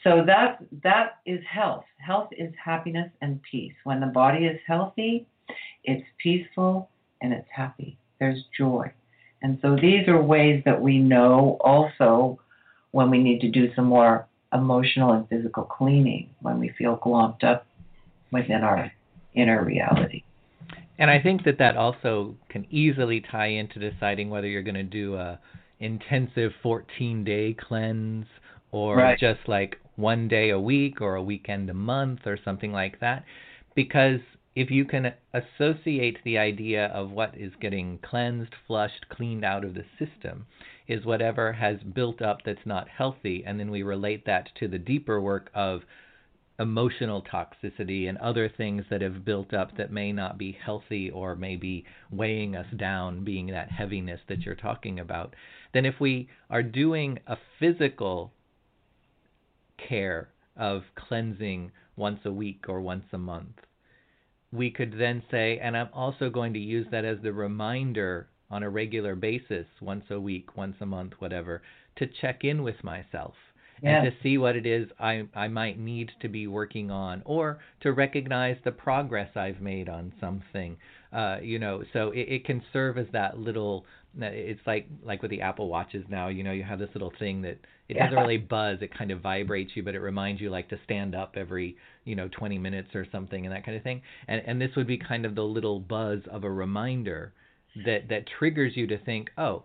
So that that is health. Health is happiness and peace. When the body is healthy, it's peaceful and it's happy. There's joy. And so these are ways that we know also when we need to do some more emotional and physical cleaning when we feel glomped up within our inner reality. And I think that that also can easily tie into deciding whether you're going to do a intensive 14 day cleanse or right. just like one day a week or a weekend a month or something like that. Because if you can associate the idea of what is getting cleansed, flushed, cleaned out of the system, is whatever has built up that's not healthy, and then we relate that to the deeper work of emotional toxicity and other things that have built up that may not be healthy or may be weighing us down, being that heaviness that you're talking about, then if we are doing a physical care of cleansing once a week or once a month. We could then say, and I'm also going to use that as the reminder on a regular basis, once a week, once a month, whatever, to check in with myself and to see what it is I, I might need to be working on or to recognize the progress I've made on something. Uh, you know, so it, it can serve as that little it's like like with the Apple Watches now, you know, you have this little thing that it yeah. doesn't really buzz, it kind of vibrates you, but it reminds you like to stand up every, you know, 20 minutes or something and that kind of thing. And and this would be kind of the little buzz of a reminder that that triggers you to think, "Oh,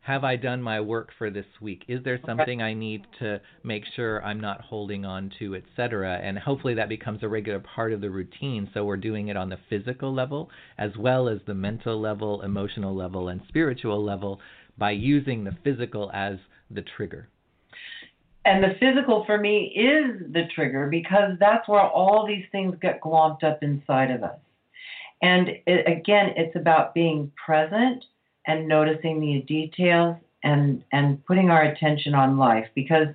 have I done my work for this week? Is there something I need to make sure I'm not holding on to, etc.? And hopefully that becomes a regular part of the routine. So we're doing it on the physical level as well as the mental level, emotional level, and spiritual level by using the physical as the trigger. And the physical for me is the trigger because that's where all these things get glomped up inside of us. And it, again, it's about being present and noticing the details and and putting our attention on life because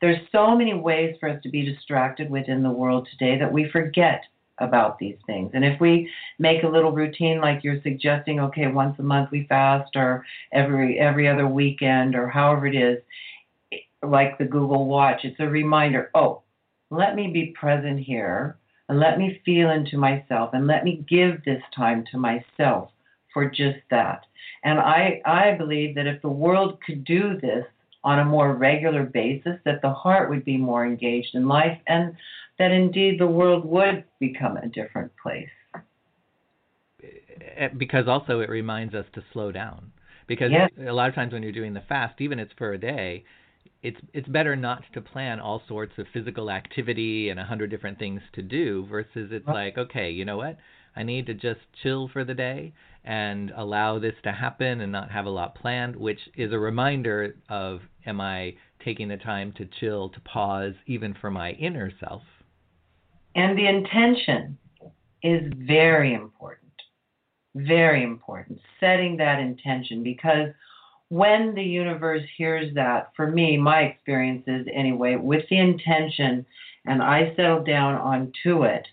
there's so many ways for us to be distracted within the world today that we forget about these things. And if we make a little routine like you're suggesting, okay, once a month we fast or every every other weekend or however it is, like the Google Watch, it's a reminder, oh, let me be present here and let me feel into myself and let me give this time to myself for just that. And I, I believe that if the world could do this on a more regular basis, that the heart would be more engaged in life and that indeed the world would become a different place. Eh, because also it reminds us to slow down. Because yes. a lot of times when you're doing the fast, even if it's for a day, it's it's better not to plan all sorts of physical activity and a hundred different things to do versus it's right. like okay you know what I need to just chill for the day and allow this to happen and not have a lot planned, which is a reminder of am I taking the time to chill, to pause, even for my inner self? And the intention is very important. Very important. Setting that intention because when the universe hears that, for me, my experience is anyway, with the intention, and I settle down onto it,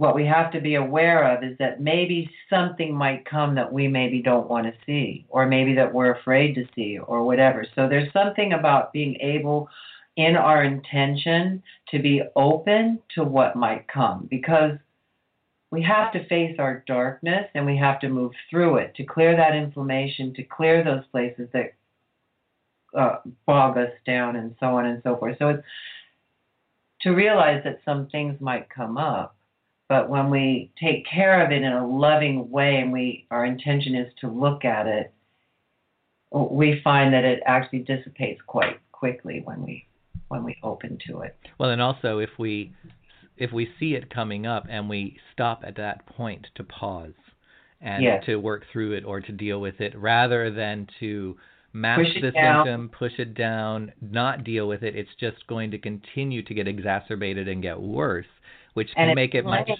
what we have to be aware of is that maybe something might come that we maybe don't want to see, or maybe that we're afraid to see, or whatever. So there's something about being able in our intention to be open to what might come because we have to face our darkness and we have to move through it to clear that inflammation, to clear those places that uh, bog us down, and so on and so forth. So it's to realize that some things might come up, but when we take care of it in a loving way and we our intention is to look at it, we find that it actually dissipates quite quickly when we when we open to it. Well, and also if we if we see it coming up and we stop at that point to pause and yes. to work through it or to deal with it rather than to mask the down. symptom, push it down, not deal with it, it's just going to continue to get exacerbated and get worse, which can and make it much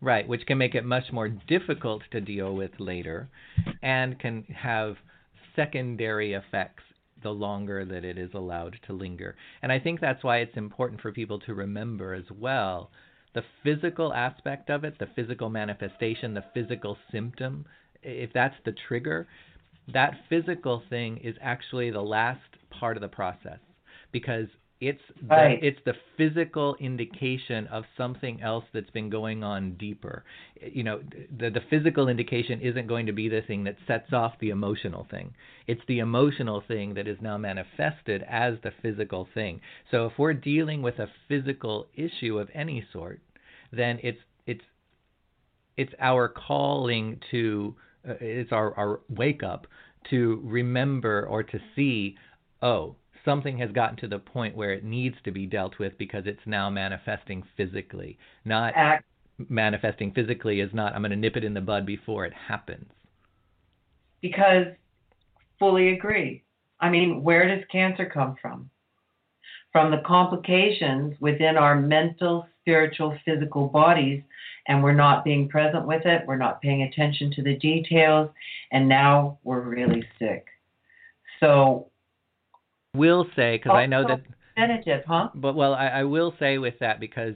right, which can make it much more difficult to deal with later and can have secondary effects the longer that it is allowed to linger. And I think that's why it's important for people to remember as well the physical aspect of it, the physical manifestation, the physical symptom. If that's the trigger, that physical thing is actually the last part of the process because it's right. the, it's the physical indication of something else that's been going on deeper. You know, the the physical indication isn't going to be the thing that sets off the emotional thing. It's the emotional thing that is now manifested as the physical thing. So if we're dealing with a physical issue of any sort, then it's it's it's our calling to uh, it's our our wake up to remember or to see oh something has gotten to the point where it needs to be dealt with because it's now manifesting physically. Not Act. manifesting physically is not I'm going to nip it in the bud before it happens. Because fully agree. I mean, where does cancer come from? From the complications within our mental, spiritual, physical bodies, and we're not being present with it, we're not paying attention to the details, and now we're really sick. So will say because I know that huh? But well, I, I will say with that because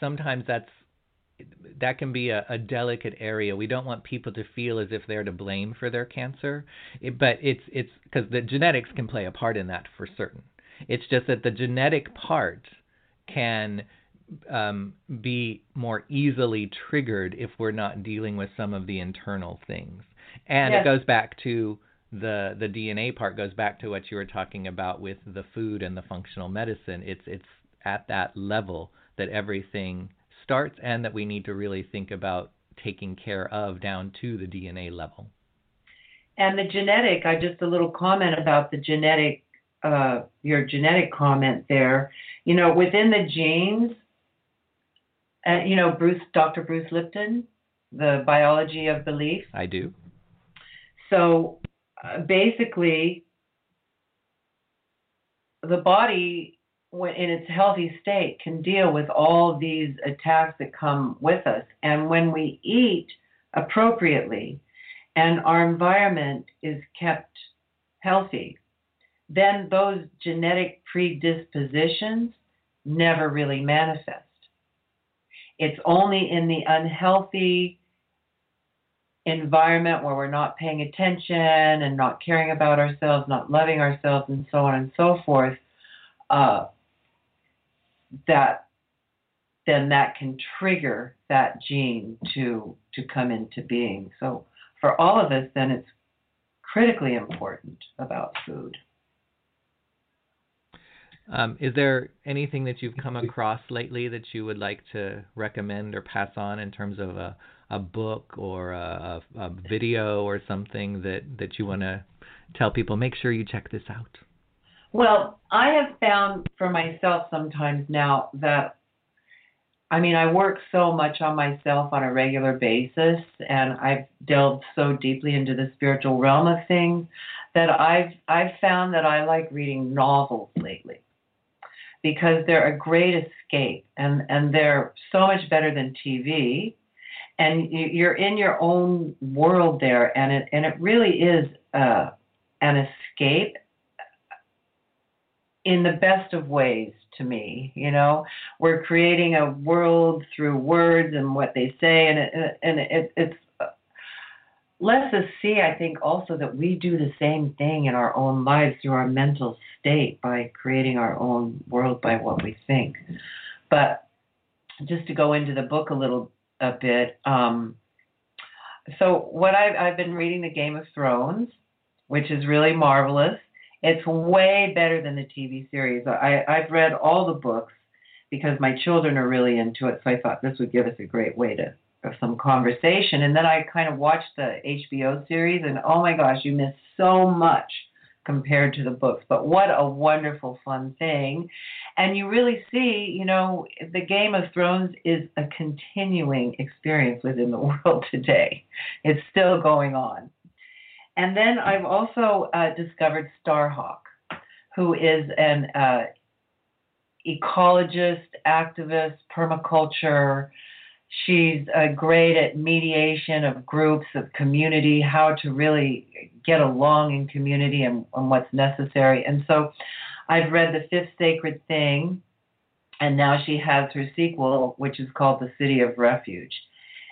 sometimes that's that can be a, a delicate area. We don't want people to feel as if they're to blame for their cancer, it, but it's it's because the genetics can play a part in that for certain. It's just that the genetic part can um, be more easily triggered if we're not dealing with some of the internal things, and Yes. it goes back to the the DNA part goes back to what you were talking about with the food and the functional medicine. It's it's at that level that everything starts and that we need to really think about taking care of down to the DNA level. And the genetic, I just a little comment about the genetic, uh, your genetic comment there. You know, within the genes, uh, you know, Bruce, Dr. Bruce Lipton, the biology of belief. I do. So basically, the body, when in its healthy state, can deal with all these attacks that come with us. And when we eat appropriately and our environment is kept healthy, then those genetic predispositions never really manifest. It's only in the unhealthy environment where we're not paying attention and not caring about ourselves, not loving ourselves, and so on and so forth, uh, that then that can trigger that gene to to come into being. So for all of us, then it's critically important about food. Um, is there anything that you've come across lately that you would like to recommend or pass on in terms of a, a book or a, a, video or something that, that you want to tell people? Make sure you check this out. Well, I have found for myself sometimes now that I mean, I work so much on myself on a regular basis, and I've delved so deeply into the spiritual realm of things that I've I've found that I like reading novels lately because they're a great escape and and they're so much better than TV, and you- you're in your own world there, and it and it really is uh, an escape in the best of ways to me you know we're creating a world through words and what they say and it and it, it's uh, lets us see, I think, also that we do the same thing in our own lives through our mental state by creating our own world by what we think. But just to go into the book a little a bit, um, so what I've, I've been reading the Game of Thrones, which is really marvelous. It's way better than the TV series. I, I've read all the books because my children are really into it, so I thought this would give us a great way to of some conversation. And then I kind of watched the HBO series, and oh my gosh, you miss so much compared to the books. But what a wonderful, fun thing. And you really see, you know, the Game of Thrones is a continuing experience within the (laughs) world today. It's still going on. And then I've also uh, discovered Starhawk, who is an uh, ecologist, activist, permaculture, She's uh, great at mediation of groups, of community, how to really get along in community and, and what's necessary. And so I've read The Fifth Sacred Thing, and now she has her sequel, which is called The City of Refuge.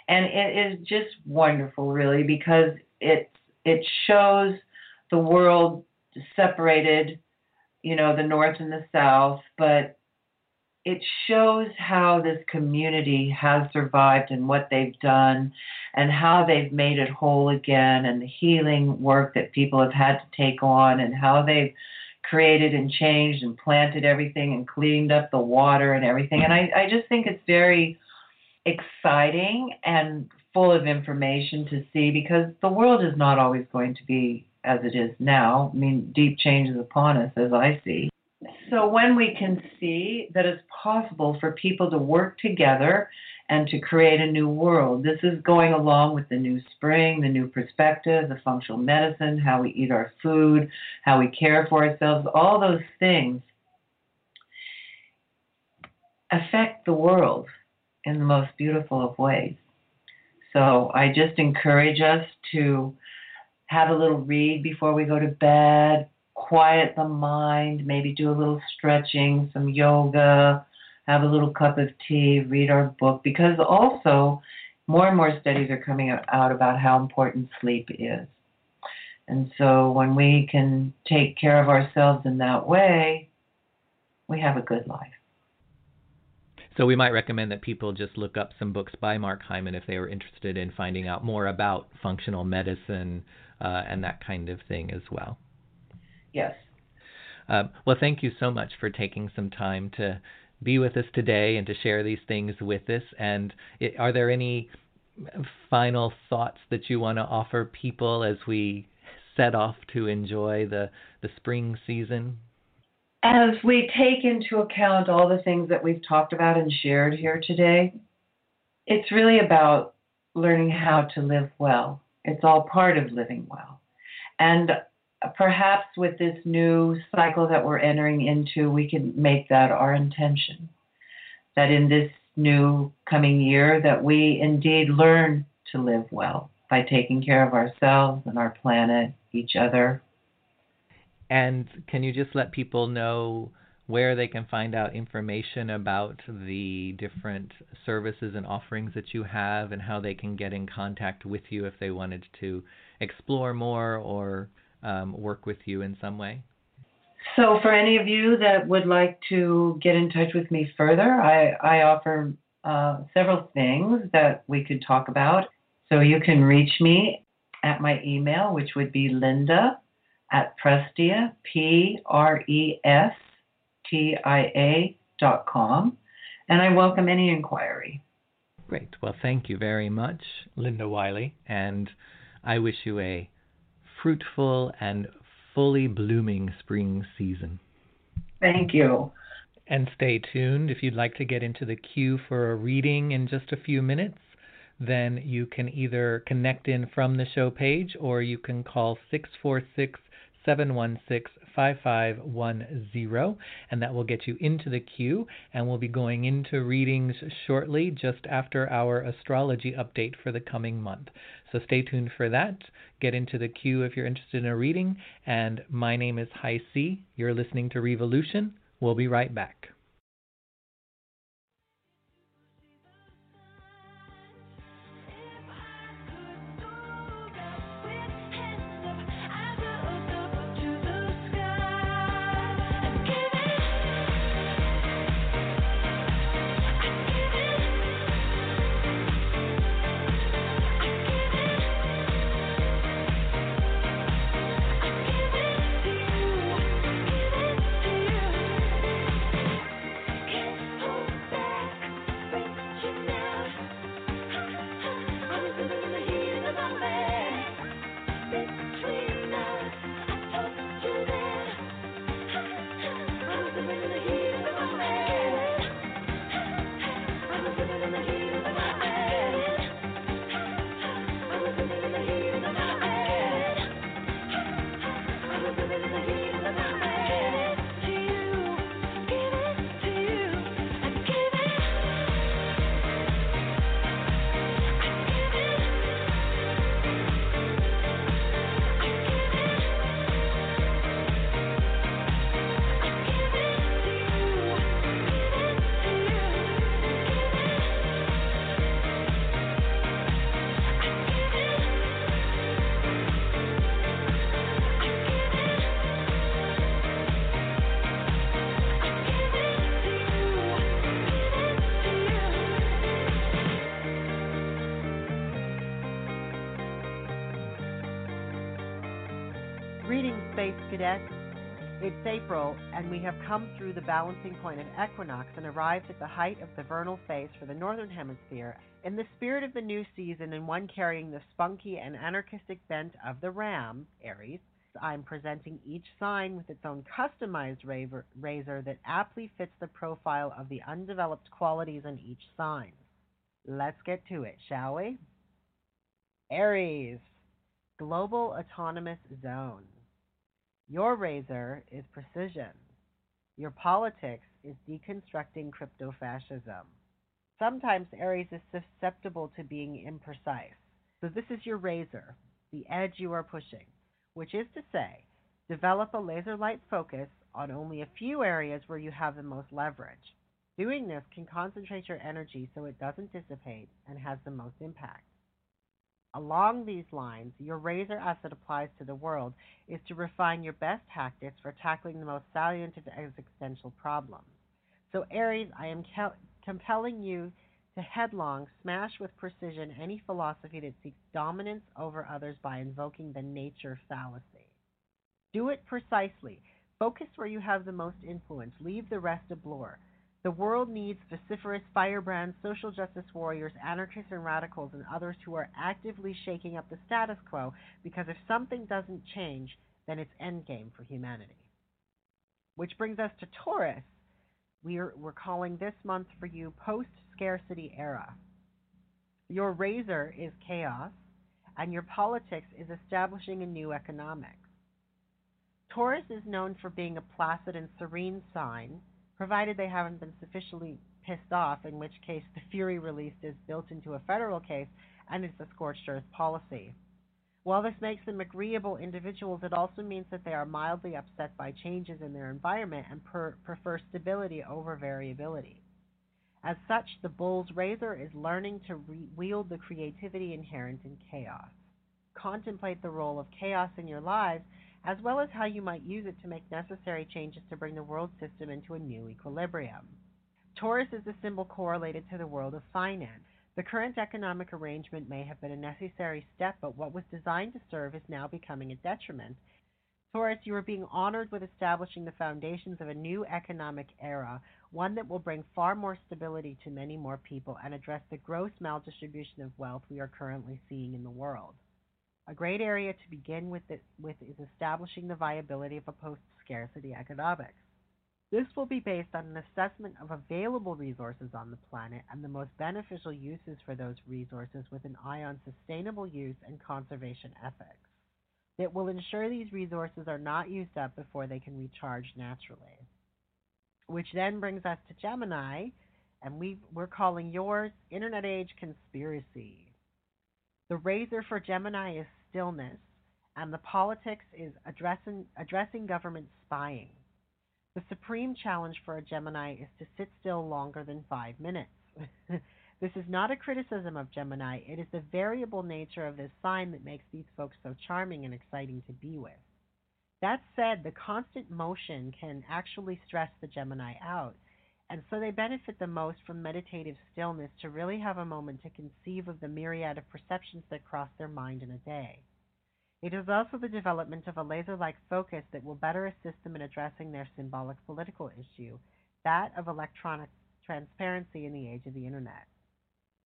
And it is just wonderful, really, because it, it shows the world separated, you know, the North and the South, but it shows how this community has survived and what they've done and how they've made it whole again and the healing work that people have had to take on and how they've created and changed and planted everything and cleaned up the water and everything. And I, I just think it's very exciting and full of information to see because the world is not always going to be as it is now. I mean, deep change is upon us, as I see. So when we can see that it's possible for people to work together and to create a new world, this is going along with the new spring, the new perspective, the functional medicine, how we eat our food, how we care for ourselves, all those things affect the world in the most beautiful of ways. So I just encourage us to have a little read before we go to bed, quiet the mind, maybe do a little stretching, some yoga, have a little cup of tea, read our book, because also more and more studies are coming out about how important sleep is. And so when we can take care of ourselves in that way, we have a good life. So we might recommend that people just look up some books by Mark Hyman if they were interested in finding out more about functional medicine uh, and that kind of thing as well. Yes. Uh, well, thank you so much for taking some time to be with us today and to share these things with us. And it, are there any final thoughts that you want to offer people as we set off to enjoy the, the spring season? As we take into account all the things that we've talked about and shared here today, it's really about learning how to live well. It's all part of living well. And perhaps with this new cycle that we're entering into, we can make that our intention. That in this new coming year, that we indeed learn to live well by taking care of ourselves and our planet, each other. And can you just let people know where they can find out information about the different services and offerings that you have and how they can get in contact with you if they wanted to explore more or um, work with you in some way? So, for any of you that would like to get in touch with me further, I, I offer uh, several things that we could talk about. So, you can reach me at my email, which would be linda at prestia, P R E S T I A dot com. And I welcome any inquiry. Great. Well, thank you very much, Linda Wylie. And I wish you a fruitful and fully blooming spring season. Thank you. And stay tuned. If you'd like to get into the queue for a reading in just a few minutes, then you can either connect in from the show page or you can call 646 716 5510, and that will get you into the queue. And we'll be going into readings shortly, just after our astrology update for the coming month. So stay tuned for that. Get into the queue if you're interested in a reading. And my name is Hi C. You're listening to Revolution. We'll be right back. April, and we have come through the balancing point of equinox and arrived at the height of the vernal phase for the Northern Hemisphere. In the spirit of the new season, and one carrying the spunky and anarchistic bent of the Ram, Aries, I'm presenting each sign with its own customized razor that aptly fits the profile of the undeveloped qualities in each sign. Let's get to it, shall we? Aries, Global Autonomous Zone. Your razor is precision. Your politics is deconstructing crypto fascism. Sometimes Aries is susceptible to being imprecise. So this is your razor, the edge you are pushing, which is to say, develop a laser light focus on only a few areas where you have the most leverage. Doing this can concentrate your energy so it doesn't dissipate and has the most impact. Along these lines, your razor as it applies to the world is to refine your best tactics for tackling the most salient of existential problems. So, Aries, I am compelling you to headlong smash with precision any philosophy that seeks dominance over others by invoking the nature fallacy. Do it precisely. Focus where you have the most influence. Leave the rest to blur. The world needs vociferous firebrands, social justice warriors, anarchists and radicals, and others who are actively shaking up the status quo because if something doesn't change, then it's endgame for humanity. Which brings us to Taurus. We're, we're calling this month for you post scarcity era. Your razor is chaos, and your politics is establishing a new economics. Taurus is known for being a placid and serene sign provided they haven't been sufficiently pissed off, in which case the fury released is built into a federal case and it's a scorched earth policy. While this makes them agreeable individuals, it also means that they are mildly upset by changes in their environment and per- prefer stability over variability. As such, the bull's razor is learning to re- wield the creativity inherent in chaos. Contemplate the role of chaos in your lives as well as how you might use it to make necessary changes to bring the world system into a new equilibrium. Taurus is the symbol correlated to the world of finance. The current economic arrangement may have been a necessary step, but what was designed to serve is now becoming a detriment. Taurus, you are being honored with establishing the foundations of a new economic era, one that will bring far more stability to many more people and address the gross maldistribution of wealth we are currently seeing in the world. A great area to begin with, it, with is establishing the viability of a post-scarcity economics. This will be based on an assessment of available resources on the planet and the most beneficial uses for those resources with an eye on sustainable use and conservation ethics. It will ensure these resources are not used up before they can recharge naturally. Which then brings us to Gemini, and we are calling yours Internet Age Conspiracy. The razor for Gemini is stillness, and the politics is addressing, addressing government spying. The supreme challenge for a Gemini is to sit still longer than five minutes. (laughs) this is not a criticism of Gemini, it is the variable nature of this sign that makes these folks so charming and exciting to be with. That said, the constant motion can actually stress the Gemini out, and so they benefit the most from meditative stillness to really have a moment to conceive of the myriad of perceptions that cross their mind in a day. It is also the development of a laser like focus that will better assist them in addressing their symbolic political issue, that of electronic transparency in the age of the Internet.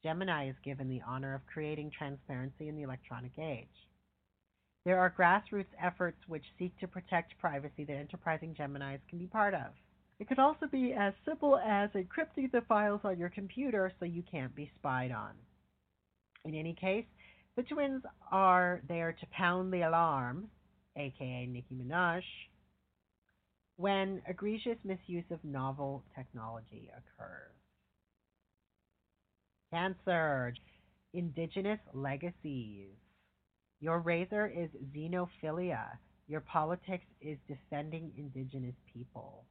Gemini is given the honor of creating transparency in the electronic age. There are grassroots efforts which seek to protect privacy that enterprising Geminis can be part of. It could also be as simple as encrypting the files on your computer so you can't be spied on. In any case, the twins are there to pound the alarm, aka Nicki Minaj, when egregious misuse of novel technology occurs. Cancer, indigenous legacies. Your razor is xenophilia. Your politics is defending indigenous people.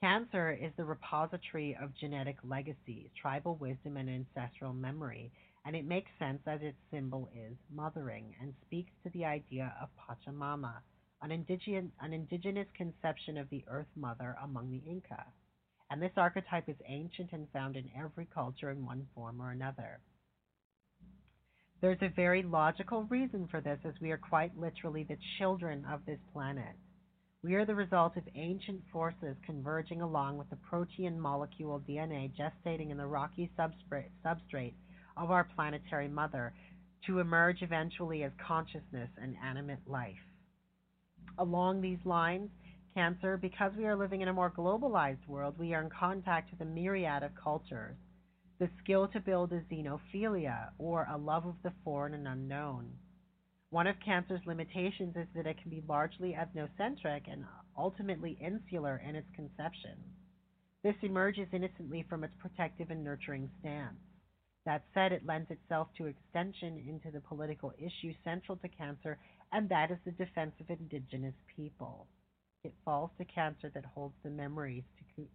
Cancer is the repository of genetic legacies, tribal wisdom, and ancestral memory, and it makes sense as its symbol is mothering and speaks to the idea of Pachamama, an indigenous, an indigenous conception of the Earth Mother among the Inca. And this archetype is ancient and found in every culture in one form or another. There's a very logical reason for this, as we are quite literally the children of this planet. We are the result of ancient forces converging along with the protein molecule DNA gestating in the rocky substrate of our planetary mother to emerge eventually as consciousness and animate life. Along these lines, cancer, because we are living in a more globalized world, we are in contact with a myriad of cultures. The skill to build a xenophilia, or a love of the foreign and unknown. One of cancer's limitations is that it can be largely ethnocentric and ultimately insular in its conception. This emerges innocently from its protective and nurturing stance. That said, it lends itself to extension into the political issue central to cancer, and that is the defense of indigenous people. It falls to cancer that holds the memories to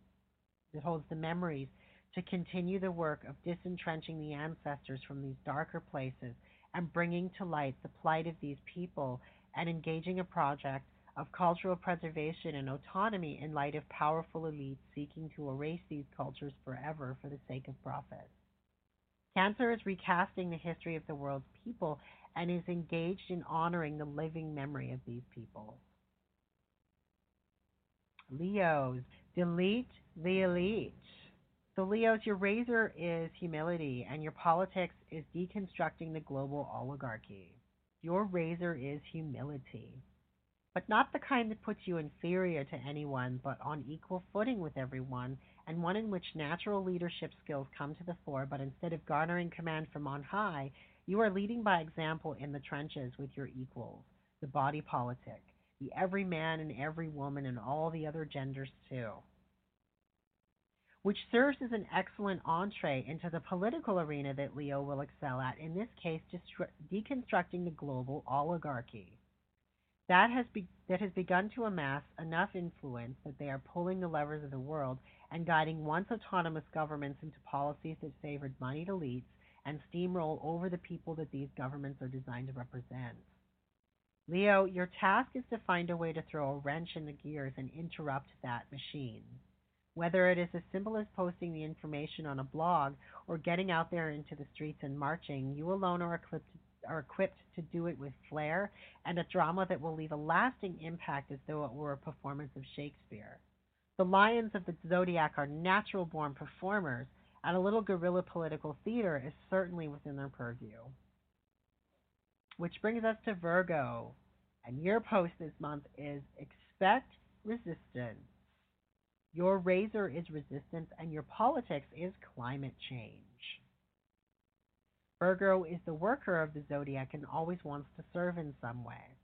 that holds the memories to continue the work of disentrenching the ancestors from these darker places and bringing to light the plight of these people and engaging a project of cultural preservation and autonomy in light of powerful elites seeking to erase these cultures forever for the sake of profit. Cancer is recasting the history of the world's people and is engaged in honoring the living memory of these people. Leos, delete the elite. So, Leos, your razor is humility, and your politics is deconstructing the global oligarchy. Your razor is humility, but not the kind that puts you inferior to anyone, but on equal footing with everyone, and one in which natural leadership skills come to the fore, but instead of garnering command from on high, you are leading by example in the trenches with your equals, the body politic, the every man and every woman, and all the other genders too which serves as an excellent entree into the political arena that Leo will excel at, in this case, deconstructing the global oligarchy. That has, be- that has begun to amass enough influence that they are pulling the levers of the world and guiding once autonomous governments into policies that favored moneyed elites and steamroll over the people that these governments are designed to represent. Leo, your task is to find a way to throw a wrench in the gears and interrupt that machine. Whether it is as simple as posting the information on a blog or getting out there into the streets and marching, you alone are equipped, are equipped to do it with flair and a drama that will leave a lasting impact as though it were a performance of Shakespeare. The lions of the zodiac are natural born performers, and a little guerrilla political theater is certainly within their purview. Which brings us to Virgo. And your post this month is Expect Resistance. Your razor is resistance, and your politics is climate change. Virgo is the worker of the zodiac and always wants to serve in some way.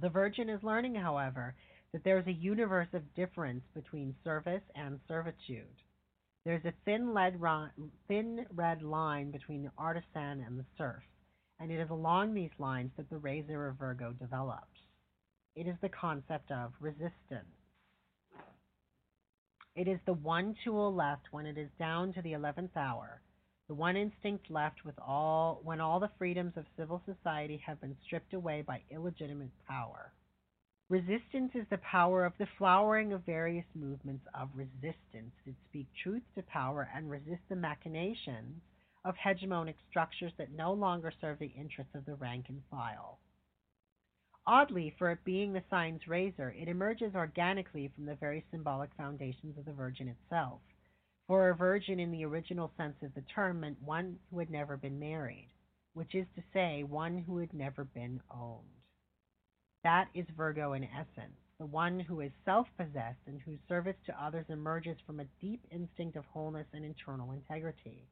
The Virgin is learning, however, that there is a universe of difference between service and servitude. There's a thin, lead thin red line between the artisan and the serf, and it is along these lines that the razor of Virgo develops. It is the concept of resistance. It is the one tool left when it is down to the eleventh hour, the one instinct left with all when all the freedoms of civil society have been stripped away by illegitimate power. Resistance is the power of the flowering of various movements of resistance that speak truth to power and resist the machinations of hegemonic structures that no longer serve the interests of the rank and file. Oddly, for it being the sign's razor, it emerges organically from the very symbolic foundations of the Virgin itself. For a virgin, in the original sense of the term, meant one who had never been married, which is to say, one who had never been owned. That is Virgo in essence, the one who is self possessed and whose service to others emerges from a deep instinct of wholeness and internal integrity.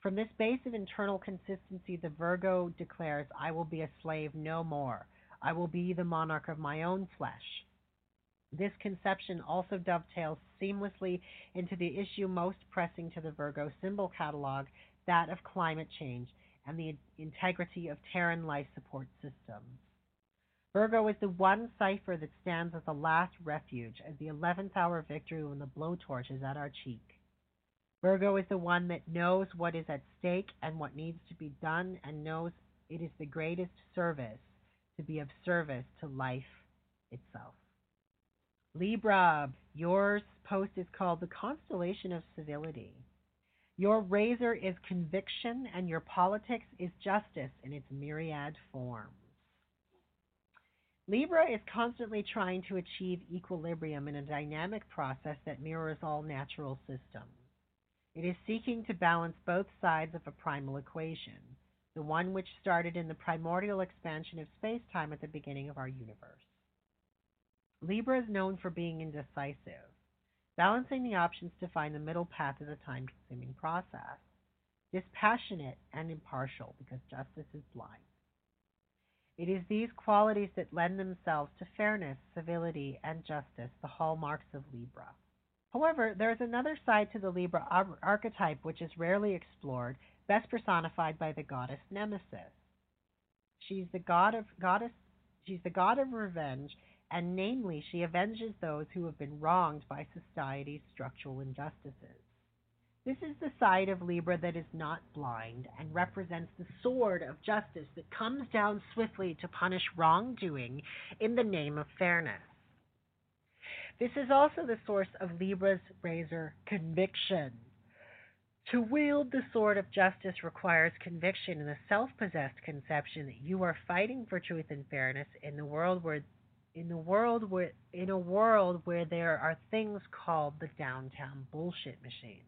From this base of internal consistency, the Virgo declares, I will be a slave no more. I will be the monarch of my own flesh. This conception also dovetails seamlessly into the issue most pressing to the Virgo symbol catalog, that of climate change and the integrity of Terran life support systems. Virgo is the one cipher that stands as the last refuge, as the 11th hour victory when the blowtorch is at our cheek. Virgo is the one that knows what is at stake and what needs to be done and knows it is the greatest service to be of service to life itself. Libra, your post is called The Constellation of Civility. Your razor is conviction, and your politics is justice in its myriad forms. Libra is constantly trying to achieve equilibrium in a dynamic process that mirrors all natural systems. It is seeking to balance both sides of a primal equation, the one which started in the primordial expansion of space time at the beginning of our universe. Libra is known for being indecisive. Balancing the options to find the middle path is a time consuming process. Dispassionate and impartial because justice is blind. It is these qualities that lend themselves to fairness, civility, and justice, the hallmarks of Libra. However, there is another side to the Libra ar- archetype which is rarely explored, best personified by the goddess Nemesis. She's the god of goddess she's the god of revenge and namely, she avenges those who have been wronged by society's structural injustices. This is the side of Libra that is not blind and represents the sword of justice that comes down swiftly to punish wrongdoing in the name of fairness. This is also the source of Libra's razor conviction. To wield the sword of justice requires conviction and the self possessed conception that you are fighting for truth and fairness in the world where in the world where in a world where there are things called the downtown bullshit machine.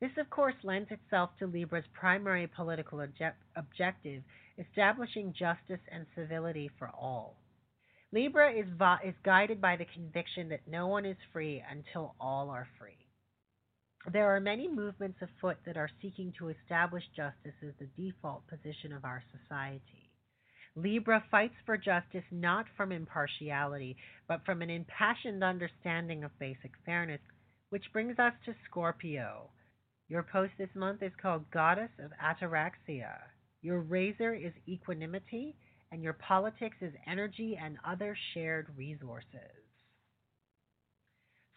This, of course, lends itself to Libra's primary political object- objective, establishing justice and civility for all. Libra is, is guided by the conviction that no one is free until all are free. There are many movements afoot that are seeking to establish justice as the default position of our society. Libra fights for justice not from impartiality, but from an impassioned understanding of basic fairness, which brings us to Scorpio. Your post this month is called Goddess of Ataraxia. Your razor is equanimity, and your politics is energy and other shared resources.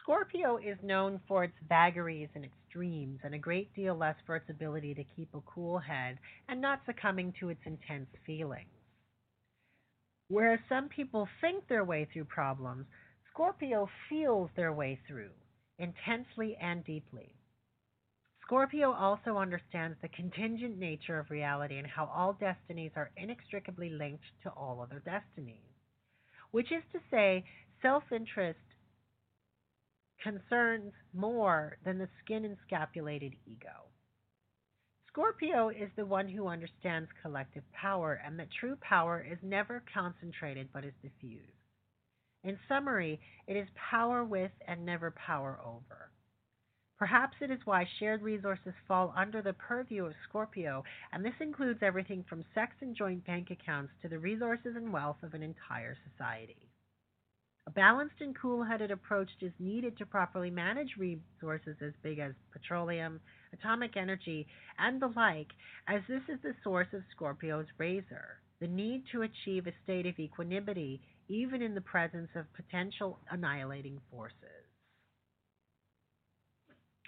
Scorpio is known for its vagaries and extremes, and a great deal less for its ability to keep a cool head and not succumbing to its intense feelings. Whereas some people think their way through problems, Scorpio feels their way through intensely and deeply. Scorpio also understands the contingent nature of reality and how all destinies are inextricably linked to all other destinies, which is to say, self interest concerns more than the skin encapsulated ego. Scorpio is the one who understands collective power and that true power is never concentrated but is diffused. In summary, it is power with and never power over. Perhaps it is why shared resources fall under the purview of Scorpio, and this includes everything from sex and joint bank accounts to the resources and wealth of an entire society. A balanced and cool headed approach is needed to properly manage resources as big as petroleum, atomic energy, and the like, as this is the source of Scorpio's razor the need to achieve a state of equanimity even in the presence of potential annihilating forces.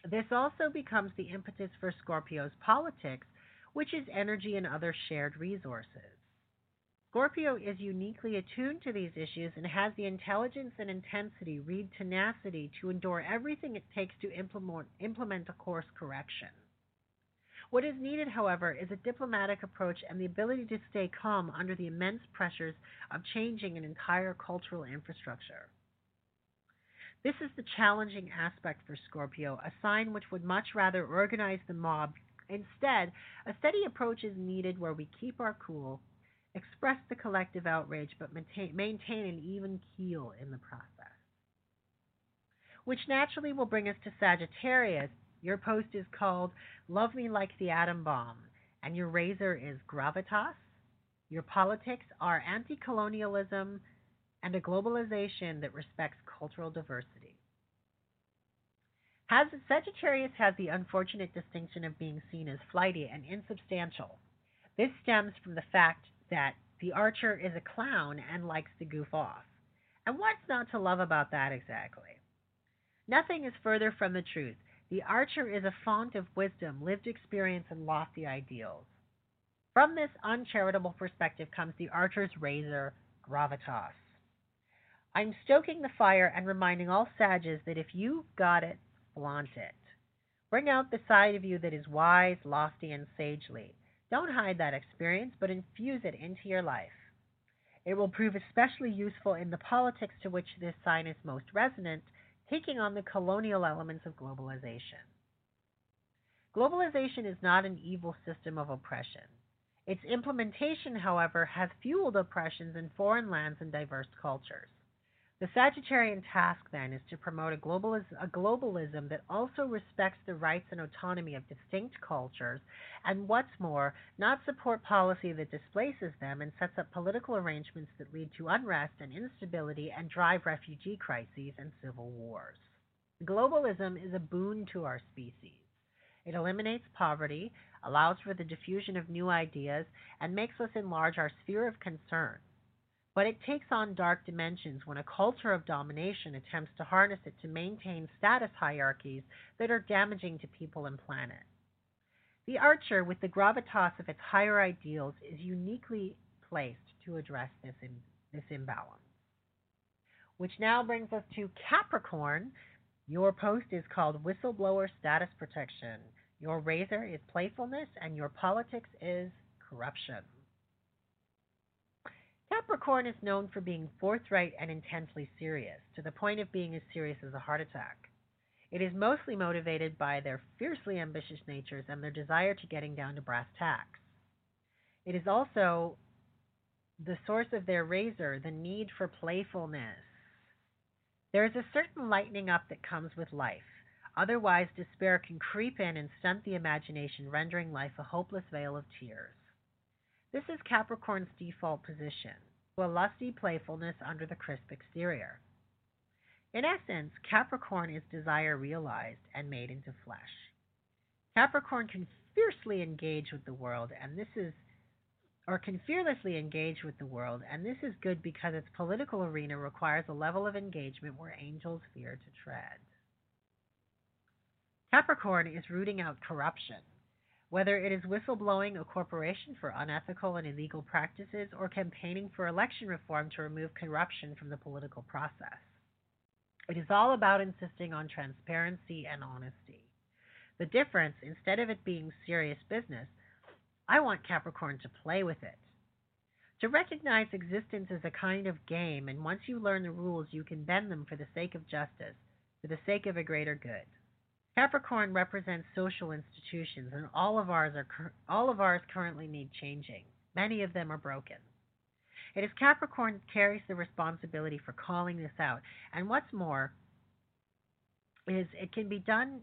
This also becomes the impetus for Scorpio's politics, which is energy and other shared resources. Scorpio is uniquely attuned to these issues and has the intelligence and intensity, read tenacity, to endure everything it takes to implement, implement a course correction. What is needed, however, is a diplomatic approach and the ability to stay calm under the immense pressures of changing an entire cultural infrastructure. This is the challenging aspect for Scorpio, a sign which would much rather organize the mob. Instead, a steady approach is needed where we keep our cool, express the collective outrage, but maintain, maintain an even keel in the process. Which naturally will bring us to Sagittarius. Your post is called Love Me Like the Atom Bomb, and your razor is gravitas. Your politics are anti colonialism and a globalization that respects cultural diversity. Has, Sagittarius has the unfortunate distinction of being seen as flighty and insubstantial. This stems from the fact that the archer is a clown and likes to goof off. And what's not to love about that exactly? Nothing is further from the truth. The archer is a font of wisdom, lived experience, and lofty ideals. From this uncharitable perspective comes the archer's razor, gravitas. I'm stoking the fire and reminding all sages that if you've got it, flaunt it. Bring out the side of you that is wise, lofty, and sagely. Don't hide that experience, but infuse it into your life. It will prove especially useful in the politics to which this sign is most resonant, taking on the colonial elements of globalization. Globalization is not an evil system of oppression. Its implementation, however, has fueled oppressions in foreign lands and diverse cultures. The Sagittarian task, then, is to promote a, globalis- a, globalism that also respects the rights and autonomy of distinct cultures, and what's more, not support policy that displaces them and sets up political arrangements that lead to unrest and instability and drive refugee crises and civil wars. Globalism is a boon to our species. It eliminates poverty, allows for the diffusion of new ideas, and makes us enlarge our sphere of concern. But it takes on dark dimensions when a culture of domination attempts to harness it to maintain status hierarchies that are damaging to people and planet. The archer, with the gravitas of its higher ideals, is uniquely placed to address this, in, this imbalance. Which now brings us to Capricorn. Your post is called Whistleblower Status Protection. Your razor is playfulness, and your politics is corruption. Capricorn is known for being forthright and intensely serious, to the point of being as serious as a heart attack. It is mostly motivated by their fiercely ambitious natures and their desire to getting down to brass tacks. It is also the source of their razor, the need for playfulness. There is a certain lightening up that comes with life. Otherwise, despair can creep in and stunt the imagination, rendering life a hopeless vale of tears. This is Capricorn's default position, a lusty playfulness under the crisp exterior. In essence, Capricorn is desire realized and made into flesh. Capricorn can fiercely engage with the world, and this is or can fearlessly engage with the world, and this is good because its political arena requires a level of engagement where angels fear to tread. Capricorn is rooting out corruption, whether it is whistleblowing a corporation for unethical and illegal practices or campaigning for election reform to remove corruption from the political process. It is all about insisting on transparency and honesty. The difference, instead of it being serious business, I want Capricorn to play with it. To recognize existence as a kind of game, and once you learn the rules, you can bend them for the sake of justice, for the sake of a greater good. Capricorn represents social institutions, and all of ours are all of ours currently need changing. Many of them are broken. It is Capricorn that carries the responsibility for calling this out, and what's more, is it can be done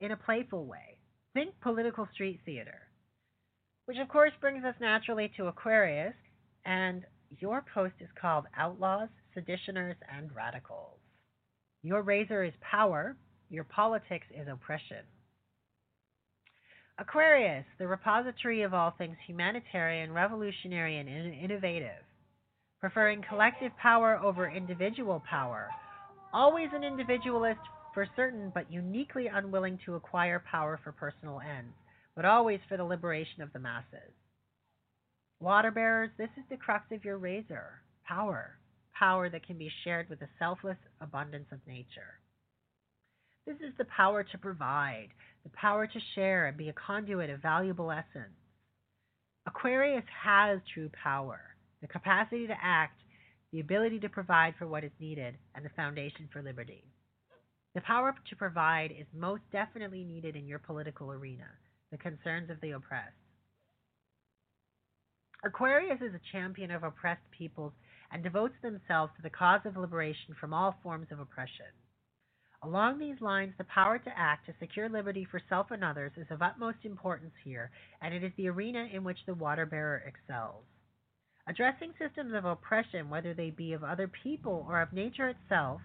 in a playful way. Think political street theater, which of course brings us naturally to Aquarius, and your post is called Outlaws, Seditioners, and Radicals. Your razor is power, your politics is oppression. Aquarius, the repository of all things humanitarian, revolutionary, and innovative, preferring collective power over individual power, always an individualist for certain, but uniquely unwilling to acquire power for personal ends, but always for the liberation of the masses. Water bearers, this is the crux of your razor power, power that can be shared with the selfless abundance of nature. This is the power to provide, the power to share and be a conduit of valuable essence. Aquarius has true power, the capacity to act, the ability to provide for what is needed, and the foundation for liberty. The power to provide is most definitely needed in your political arena, the concerns of the oppressed. Aquarius is a champion of oppressed peoples and devotes themselves to the cause of liberation from all forms of oppression. Along these lines, the power to act to secure liberty for self and others is of utmost importance here, and it is the arena in which the water bearer excels. Addressing systems of oppression, whether they be of other people or of nature itself,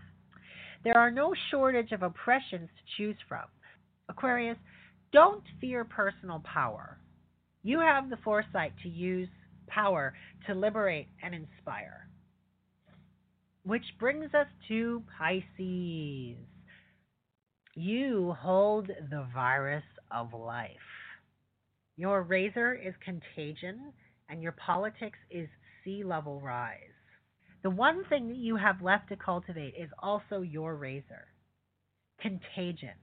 there are no shortage of oppressions to choose from. Aquarius, don't fear personal power. You have the foresight to use power to liberate and inspire. Which brings us to Pisces. You hold the virus of life. Your razor is contagion, and your politics is sea level rise. The one thing that you have left to cultivate is also your razor contagion.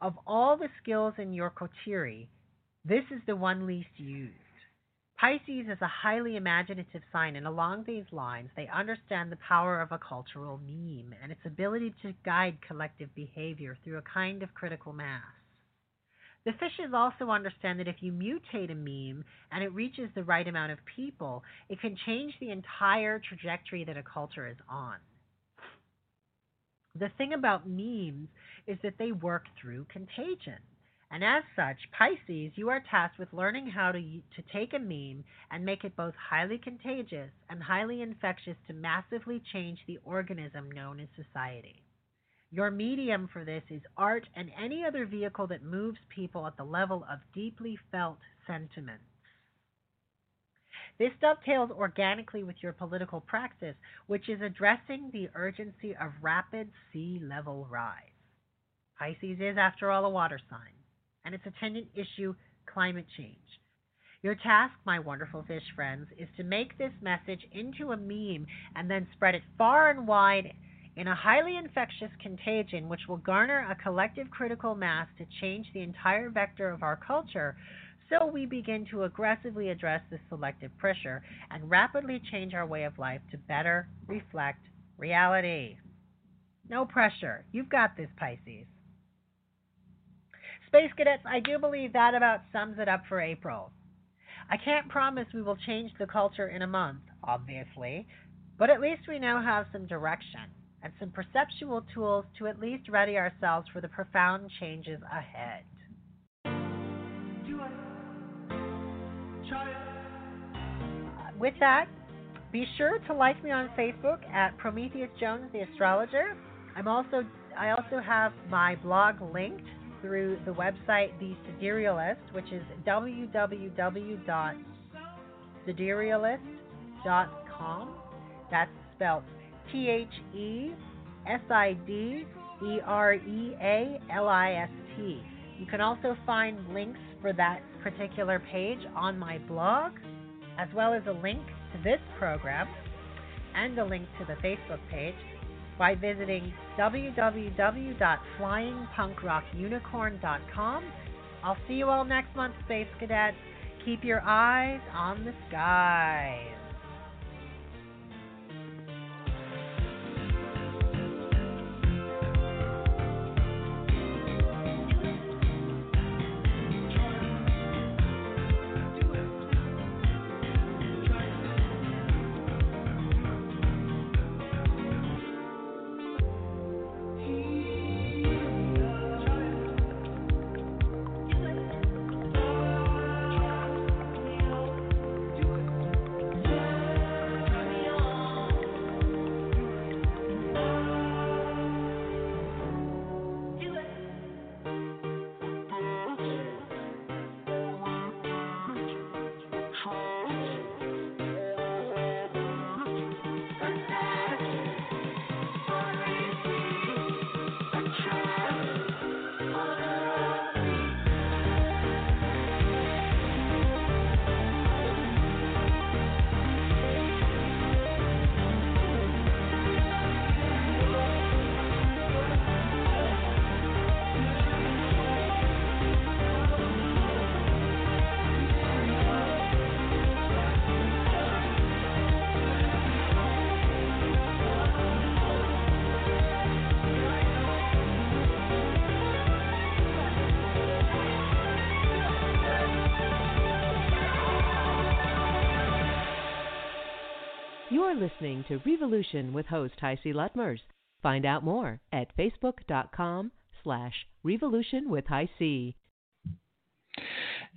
Of all the skills in your coterie, this is the one least used. Pisces is a highly imaginative sign, and along these lines, they understand the power of a cultural meme and its ability to guide collective behavior through a kind of critical mass. The fishes also understand that if you mutate a meme and it reaches the right amount of people, it can change the entire trajectory that a culture is on. The thing about memes is that they work through contagion. And as such, Pisces, you are tasked with learning how to, to take a meme and make it both highly contagious and highly infectious to massively change the organism known as society. Your medium for this is art and any other vehicle that moves people at the level of deeply felt sentiments. This dovetails organically with your political praxis, which is addressing the urgency of rapid sea level rise. Pisces is, after all, a water sign and its attendant issue, climate change. Your task, my wonderful fish friends, is to make this message into a meme and then spread it far and wide in a highly infectious contagion which will garner a collective critical mass to change the entire vector of our culture so we begin to aggressively address this selective pressure and rapidly change our way of life to better reflect reality. No pressure. You've got this, Pisces. Space Cadets, I do believe that about sums it up for April. I can't promise we will change the culture in a month, obviously, but at least we now have some direction and some perceptual tools to at least ready ourselves for the profound changes ahead. With that, be sure to like me on Facebook at Prometheus Jones the Astrologer. I'm also I also have my blog linked through the website The Siderealist, which is www.siderealist.com. That's spelled T H E S I D E R E A L I S T. You can also find links for that particular page on my blog, as well as a link to this program and a link to the Facebook page by visiting www.flyingpunkrockunicorn.com. I'll see you all next month, Space Cadets. Keep your eyes on the skies. Listening to Revolution with host HiC Lutmers. Find out more at facebook.com slash revolution with HiC.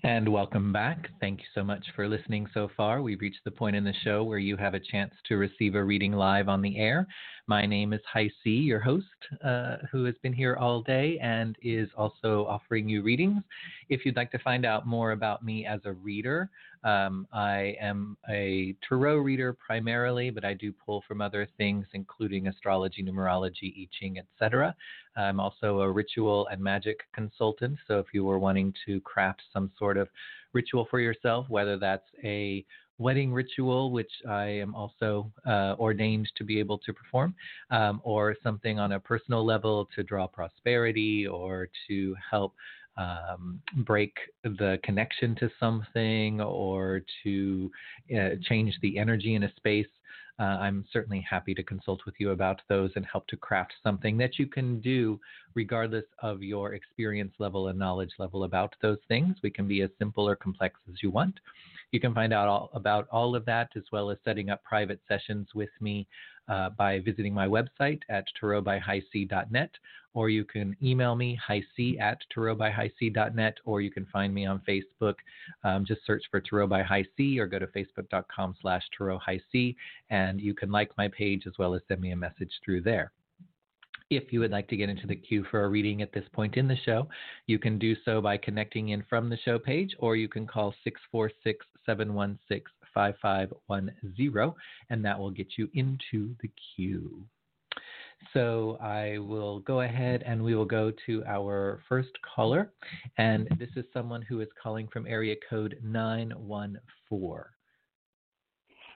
And welcome back. Thank you so much for listening so far. We've reached the point in the show where you have a chance to receive a reading live on the air. My name is HiC, your host, uh, who has been here all day and is also offering you readings. If you'd like to find out more about me as a reader, um, I am a tarot reader primarily, but I do pull from other things, including astrology, numerology, I Ching, etc. I'm also a ritual and magic consultant. So if you were wanting to craft some sort of ritual for yourself, whether that's a wedding ritual, which I am also uh, ordained to be able to perform, um, or something on a personal level to draw prosperity or to help um, break the connection to something or to uh, change the energy in a space, uh, I'm certainly happy to consult with you about those and help to craft something that you can do regardless of your experience level and knowledge level about those things. We can be as simple or complex as you want. You can find out all about all of that as well as setting up private sessions with me uh, by visiting my website at tarotbyhighc.net or you can email me highc at tarotbyhighc.net or you can find me on Facebook. Um, just search for Tarot by High C or go to facebook.com slash tarot high C and you can like my page as well as send me a message through there. If you would like to get into the queue for a reading at this point in the show, you can do so by connecting in from the show page, or you can call 646 716 5510, and that will get you into the queue. So I will go ahead and we will go to our first caller. And this is someone who is calling from area code 914.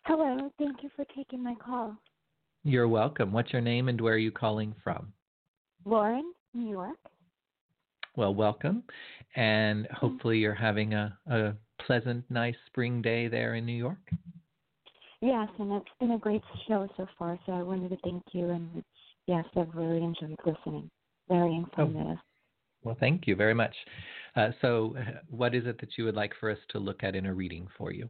Hello, thank you for taking my call. You're welcome. What's your name and where are you calling from? Lauren, New York. Well, welcome. And mm-hmm. hopefully you're having a, a pleasant, nice spring day there in New York. Yes, and it's been a great show so far, so I wanted to thank you. And yes, I've really enjoyed listening. Very informative. Oh. Well, thank you very much. Uh, so, what is it that you would like for us to look at in a reading for you?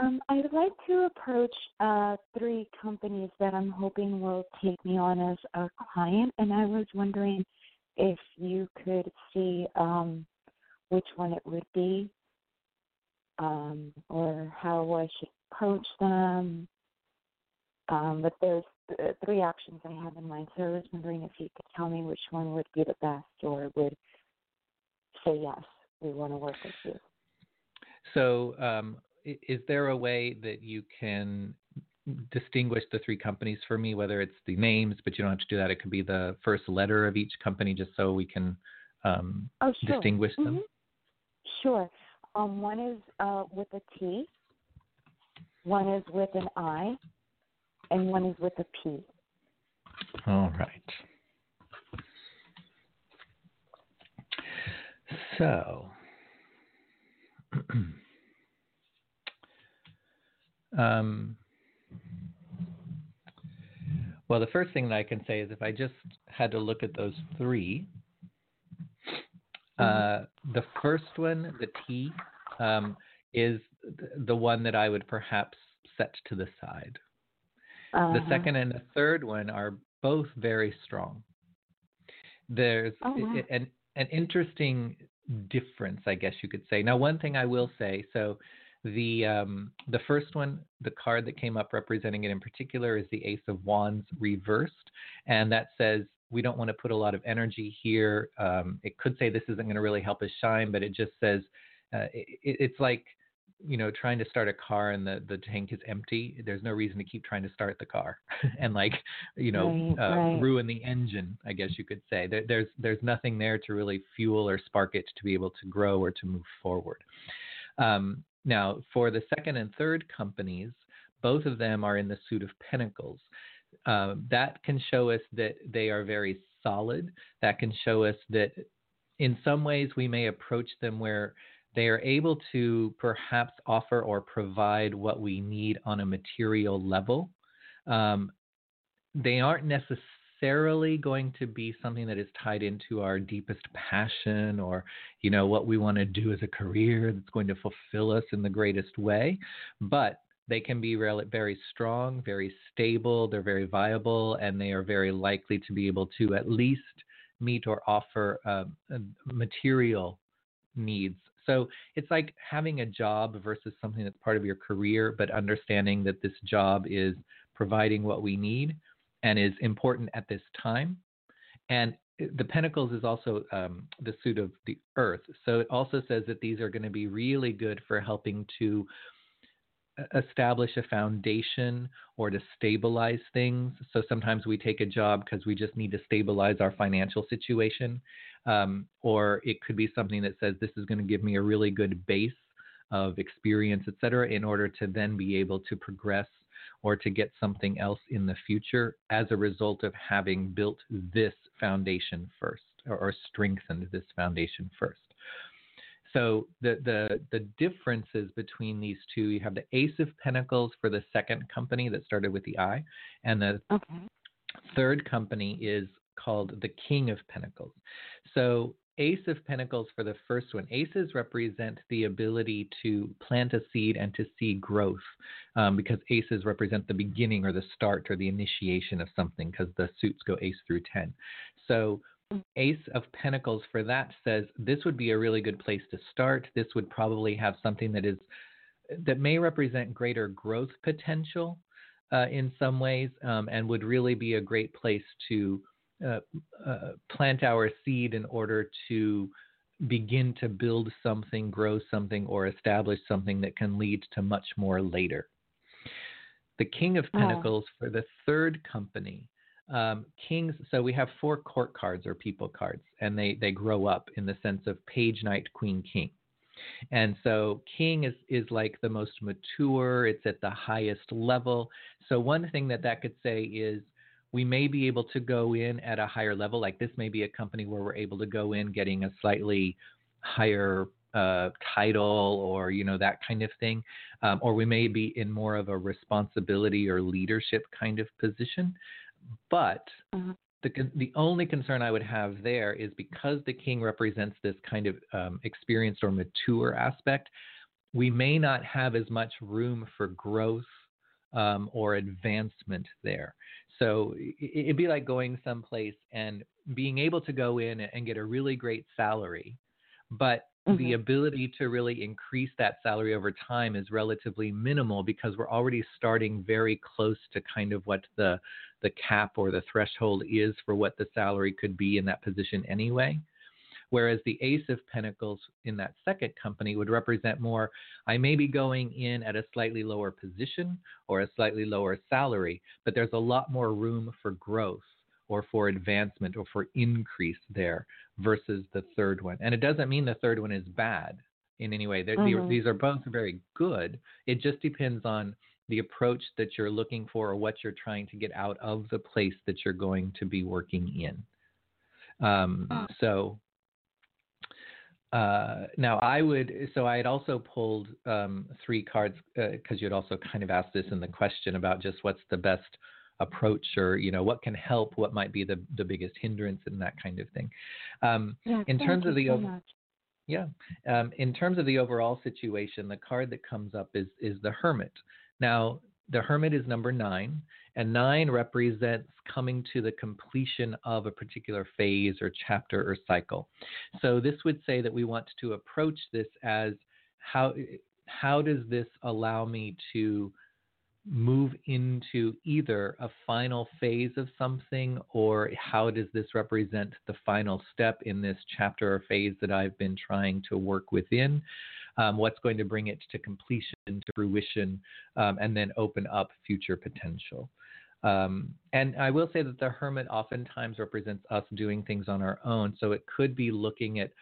Um, I would like to approach uh, three companies that I'm hoping will take me on as a client, and I was wondering if you could see um, which one it would be, um, or how I should approach them. Um, but there's th- three options I have in mind, so I was wondering if you could tell me which one would be the best, or would say yes, we want to work with you. So, um, is there a way that you can distinguish the three companies for me, whether it's the names, but you don't have to do that. It could be the first letter of each company just so we can um, oh, sure. distinguish them. Mm-hmm. Sure. Um, one is uh, with a T, one is with an I, and one is with a P. All right. So, (clears throat) Um, well, the first thing that I can say is if I just had to look at those three, uh, mm-hmm. the first one, the T, um, is the one that I would perhaps set to the side. Uh-huh. The second and the third one are both very strong. There's oh, wow. an an interesting difference, I guess you could say. Now, one thing I will say, so the um, the first one, the card that came up representing it in particular, is the Ace of Wands reversed, and that says we don't want to put a lot of energy here. Um, it could say this isn't going to really help us shine, but it just says uh, it, it's like you know trying to start a car and the the tank is empty there's no reason to keep trying to start the car (laughs) and like you know right, uh, right. ruin the engine i guess you could say there, there's there's nothing there to really fuel or spark it to be able to grow or to move forward um, now, for the second and third companies, both of them are in the suit of pentacles. Uh, that can show us that they are very solid. That can show us that in some ways we may approach them where they are able to perhaps offer or provide what we need on a material level. Um, they aren't necessarily going to be something that is tied into our deepest passion or you know what we want to do as a career that's going to fulfill us in the greatest way but they can be really very strong very stable they're very viable and they are very likely to be able to at least meet or offer uh, material needs so it's like having a job versus something that's part of your career, but understanding that this job is providing what we need and is important at this time. And the Pentacles is also um, the suit of the Earth. So it also says that these are going to be really good for helping to uh, establish a foundation or to stabilize things. So sometimes we take a job because we just need to stabilize our financial situation. Um, or it could be something that says this is going to give me a really good base of experience, etc., in order to then be able to progress or to get something else in the future as a result of having built this foundation first or, or strengthened this foundation first. So the, the the differences between these two, you have the Ace of Pentacles for the second company that started with the I, and the Okay. third company is called the King of Pentacles. So Ace of Pentacles for the first one. Aces represent the ability to plant a seed and to see growth um, because aces represent the beginning or the start or the initiation of something because the suits go ace through 10. So Ace of Pentacles for that says this would be a really good place to start. This would probably have something that is that may represent greater growth potential uh, in some ways, um, and would really be a great place to uh, uh, plant our seed in order to begin to build something, grow something, or establish something that can lead to much more later. The King of Oh. Pentacles for the third company. Um, kings, so we have four court cards or people cards, and they, they grow up in the sense of page, knight, queen, king. And so king is, is like the most mature, it's at the highest level. So one thing that that could say is we may be able to go in at a higher level. Like this may be a company where we're able to go in getting a slightly higher uh, title or you know that kind of thing, um, or we may be in more of a responsibility or leadership kind of position. But Uh-huh. the the only concern I would have there is because the king represents this kind of um, experienced or mature aspect, we may not have as much room for growth um, or advancement there. So i- it'd be like going someplace and being able to go in and get a really great salary, but the Mhm. ability to really increase that salary over time is relatively minimal because we're already starting very close to kind of what the the cap or the threshold is for what the salary could be in that position anyway. Whereas the Ace of Pentacles in that second company would represent more, I may be going in at a slightly lower position or a slightly lower salary, but there's a lot more room for growth or for advancement or for increase there versus the third one. And it doesn't mean the third one is bad in any way. Mhm. These are both very good. It just depends on the approach that you're looking for or what you're trying to get out of the place that you're going to be working in. Um, so uh, now I would, so I had also pulled um, three cards because you had also kind of asked this in the question about just what's the best approach or you know what can help, what might be the the biggest hindrance and that kind of thing. Um, Yeah, in terms of the so ov- much. yeah. Um, in terms of the overall situation, the card that comes up is is the Hermit. Now, the Hermit is number nine, and nine represents coming to the completion of a particular phase or chapter or cycle. So this would say that we want to approach this as how how does this allow me to move into either a final phase of something or how does this represent the final step in this chapter or phase that I've been trying to work within? Um, what's going to bring it to completion, to fruition, um, and then open up future potential? Um, and I will say that the hermit oftentimes represents us doing things on our own. So it could be looking at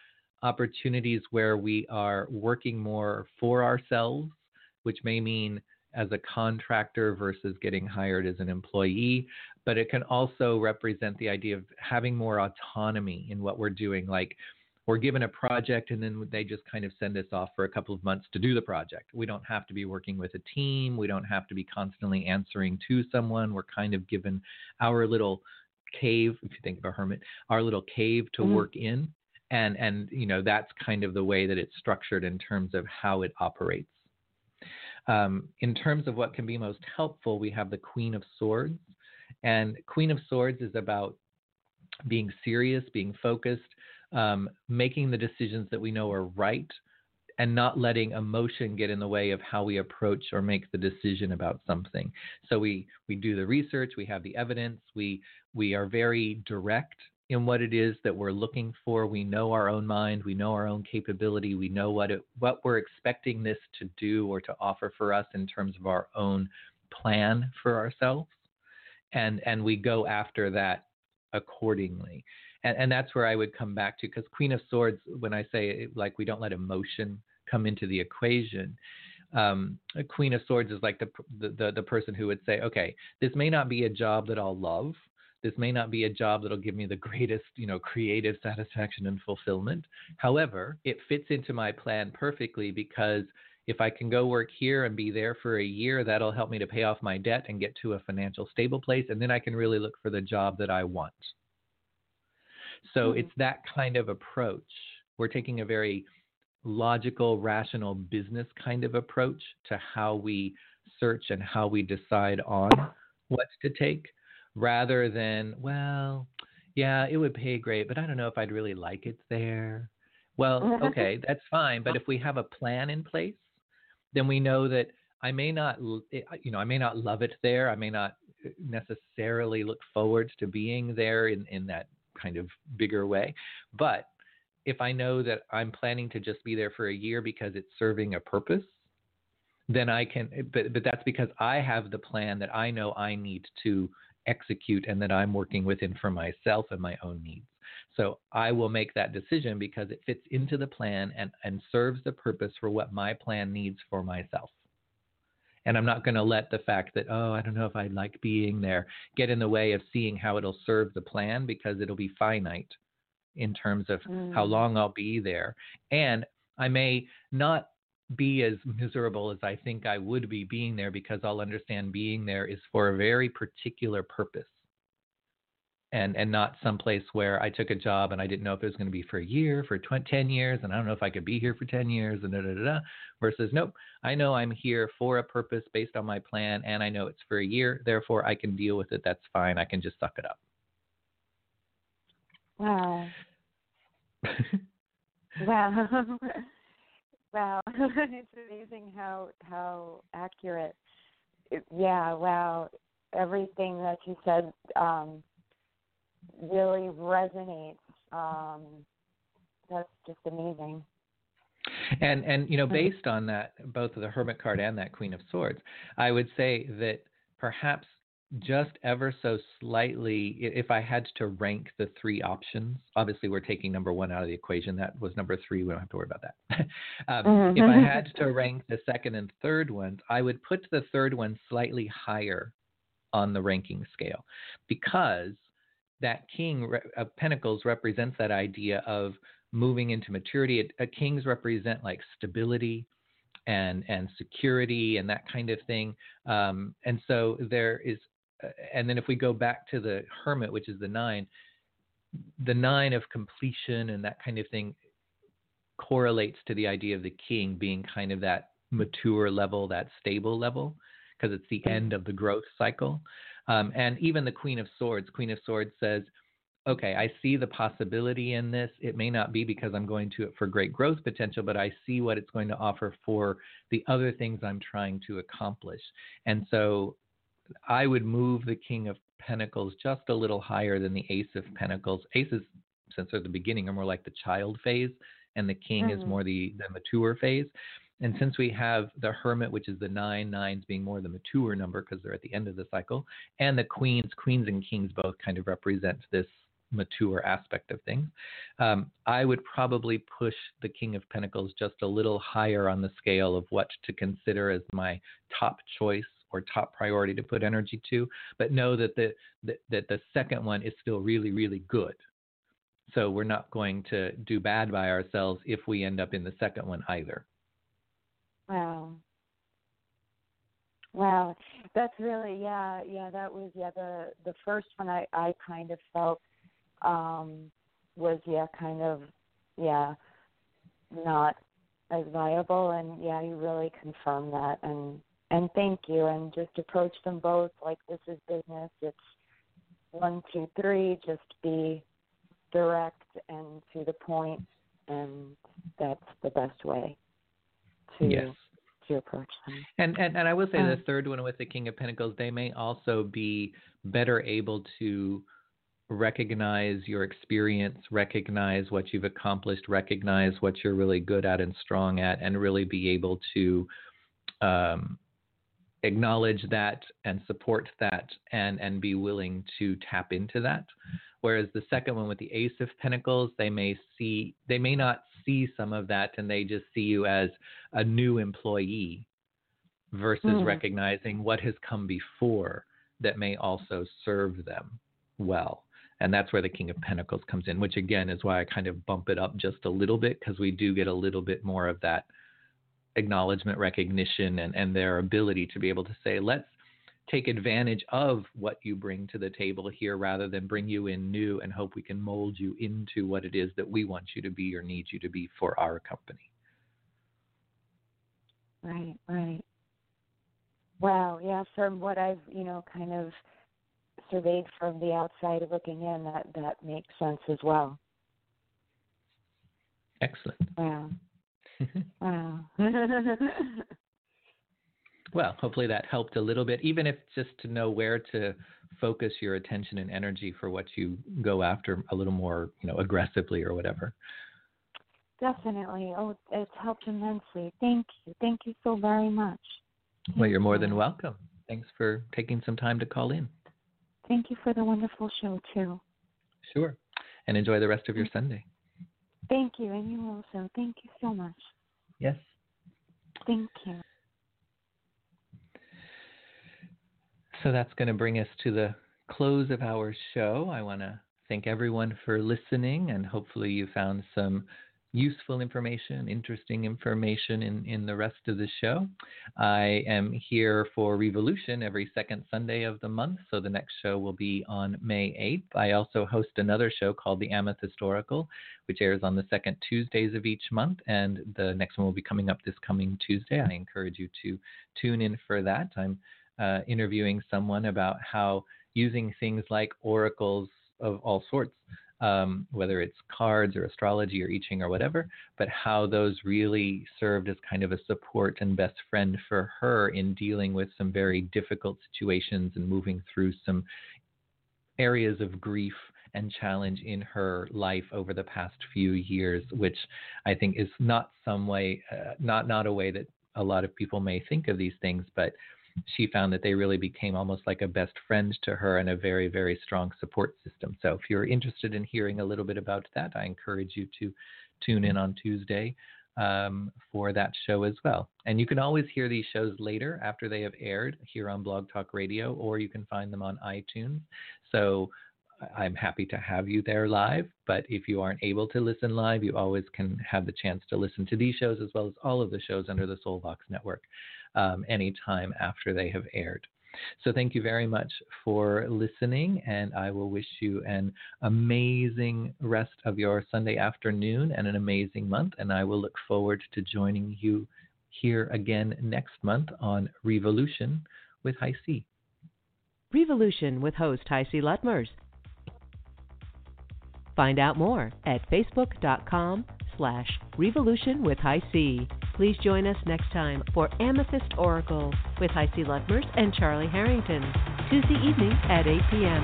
opportunities where we are working more for ourselves, which may mean as a contractor versus getting hired as an employee. But it can also represent the idea of having more autonomy in what we're doing. Like we're given a project and then they just kind of send us off for a couple of months to do the project. We don't have to be working with a team. We don't have to be constantly answering to someone. We're kind of given our little cave, if you think of a hermit, our little cave to Mhm. work in. And, and, you know, that's kind of the way that it's structured in terms of how it operates. Um, in terms of what can be most helpful, we have the Queen of Swords. And Queen of Swords is about being serious, being focused, um, making the decisions that we know are right, and not letting emotion get in the way of how we approach or make the decision about something. So we we do the research, we have the evidence, we we are very direct in what it is that we're looking for. We know our own mind, we know our own capability, we know what it what we're expecting this to do or to offer for us in terms of our own plan for ourselves. And and we go after that accordingly. And, and that's where I would come back to because Queen of Swords, when I say like we don't let emotion come into the equation. Um, a Queen of Swords is like the, the the person who would say, okay, this may not be a job that I'll love. This may not be a job that'll give me the greatest, you know, creative satisfaction and fulfillment. However, it fits into my plan perfectly because if I can go work here and be there for a year, that'll help me to pay off my debt and get to a financial stable place. And then I can really look for the job that I want. So mm-hmm. it's that kind of approach. We're taking a very logical, rational business kind of approach to how we search and how we decide on what to take rather than, well, yeah, it would pay great, but I don't know if I'd really like it there. Well, (laughs) okay, that's fine. But if we have a plan in place, then we know that I may not, eh, you know, I may not love it there. I may not eh, necessarily look forward to being there in, in that kind of bigger way. But if I know that I'm planning to just be there for a year because it's serving a purpose, then I can, eh, but, but that's because I have the plan that I know I need to execute and that I'm working within for myself and my own needs. So I will make that decision because it fits into the plan and, and serves the purpose for what my plan needs for myself. And I'm not going to let the fact that, oh, I don't know if I like being there get in the way of seeing how it'll serve the plan because it'll be finite in terms of mm. how long I'll be there. And I may not be as miserable as I think I would be being there because I'll understand being there is for a very particular purpose and and not someplace where I took a job and I didn't know if it was going to be for a year, for 20, 10 years, and I don't know if I could be here for 10 years, and da da da. da versus nope, I know I'm here for a purpose based on my plan, and I know it's for a year, therefore I can deal with it. That's fine. I can just suck it up. Wow. (laughs) wow. (laughs) wow. (laughs) it's amazing how how accurate. It, yeah. Wow. Everything that you said. Um, really resonates. Um, that's just amazing. And and you know, based on that, both the Hermit card and that Queen of Swords, I would say that perhaps just ever so slightly, if I had to rank the three options, obviously we're taking number one out of the equation. That was number three. We don't have to worry about that. (laughs) um, mm-hmm. If I had to rank the second and third ones, I would put the third one slightly higher on the ranking scale because that king of pentacles represents that idea of moving into maturity. It, uh, kings represent like stability and and security and that kind of thing. Um, and so there is, uh, and then if we go back to the hermit, which is the nine, the nine of completion and that kind of thing correlates to the idea of the king being kind of that mature level, that stable level, because it's the end of the growth cycle. Um, and even the Queen of Swords, Queen of Swords says, okay, I see the possibility in this. It may not be because I'm going to it for great growth potential, but I see what it's going to offer for the other things I'm trying to accomplish. And so I would move the King of Pentacles just a little higher than the Ace of Pentacles. Aces, since they're the beginning, are more like the child phase, and the King mm-hmm. is more the, the mature phase. And since we have the hermit, which is the nine, nines being more the mature number because they're at the end of the cycle, and the queens, queens and kings both kind of represent this mature aspect of things, um, I would probably push the King of Pentacles just a little higher on the scale of what to consider as my top choice or top priority to put energy to, but know that the, that, that the second one is still really, really good. So we're not going to do bad by ourselves if we end up in the second one either. Wow. Wow. That's really yeah, yeah, that was yeah, the the first one I I kind of felt um was yeah, kind of yeah, not as viable and yeah, you really confirmed that and and thank you and just approach them both like this is business. It's one, two, three, just be direct and to the point and that's the best way to yes. to approach them. And, and and I will say um, the third one with the King of Pentacles, they may also be better able to recognize your experience, recognize what you've accomplished, recognize what you're really good at and strong at, and really be able to um, acknowledge that and support that and and be willing to tap into that Whereas the second one with the Ace of Pentacles, they may see they may not see some of that and they just see you as a new employee versus mm. recognizing what has come before that may also serve them well. And that's where the King of Pentacles comes in, which again is why I kind of bump it up just a little bit because we do get a little bit more of that acknowledgement, recognition, and, and their ability to be able to say, let's take advantage of what you bring to the table here rather than bring you in new and hope we can mold you into what it is that we want you to be or need you to be for our company. Right, right. Wow, yeah, from what I've, you know, kind of surveyed from the outside looking in, that that makes sense as well. Excellent. Wow. (laughs) wow. (laughs) well, hopefully that helped a little bit, even if just to know where to focus your attention and energy for what you go after a little more, you know, aggressively or whatever. Definitely. Oh, it's helped immensely. Thank you. Thank you so very much. Well, you're more than welcome. Thanks for taking some time to call in. Thank you for the wonderful show, too. Sure. And enjoy the rest of your Sunday. Thank you. And you also. Thank you so much. Yes. Thank you. So that's going to bring us to the close of our show. I want to thank everyone for listening, and hopefully, you found some useful information, interesting information in, in the rest of the show. I am here for Revolution every second Sunday of the month, so the next show will be on May 8th. I also host another show called The Amethyst Oracle, which airs on the second Tuesdays of each month, and the next one will be coming up this coming Tuesday. I encourage you to tune in for that. I'm uh, interviewing someone about how using things like oracles of all sorts um, whether it's cards or astrology or I Ching or whatever, but how those really served as kind of a support and best friend for her in dealing with some very difficult situations and moving through some areas of grief and challenge in her life over the past few years, which I think is not some way, uh, not not a way that a lot of people may think of these things, but she found that they really became almost like a best friend to her and a very, very strong support system. So if you're interested in hearing a little bit about that, I encourage you to tune in on Tuesday um, for that show as well. And you can always hear these shows later after they have aired here on Blog Talk Radio, or you can find them on iTunes. So I'm happy to have you there live. But if you aren't able to listen live, you always can have the chance to listen to these shows as well as all of the shows under the Soulbox Network um, anytime after they have aired. So thank you very much for listening, and I will wish you an amazing rest of your Sunday afternoon and an amazing month. And I will look forward to joining you here again next month on Revolution with High C. Revolution with host HiC. Lutmers. Find out more at facebook.com slash revolution with high C. Please join us next time for Amethyst Oracle with HiC. Lutmers and Charlie Harrington, Tuesday evening at 8 p.m.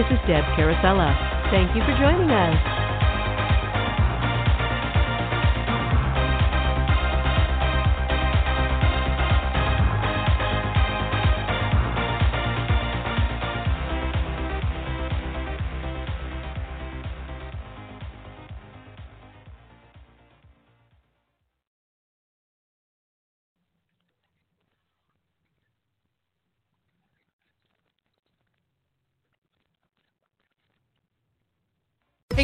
This is Deb Carosella. Thank you for joining us.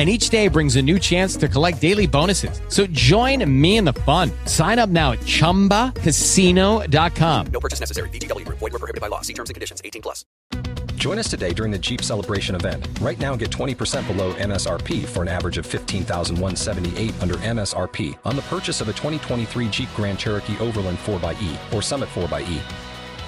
and each day brings a new chance to collect daily bonuses. So join me in the fun. Sign up now at ChumbaCasino.com. No purchase necessary. VGW. Void were prohibited by law. See terms and conditions. 18 plus. Join us today during the Jeep Celebration event. Right now, get 20% below MSRP for an average of 15178 under MSRP on the purchase of a 2023 Jeep Grand Cherokee Overland 4xE or Summit 4xE.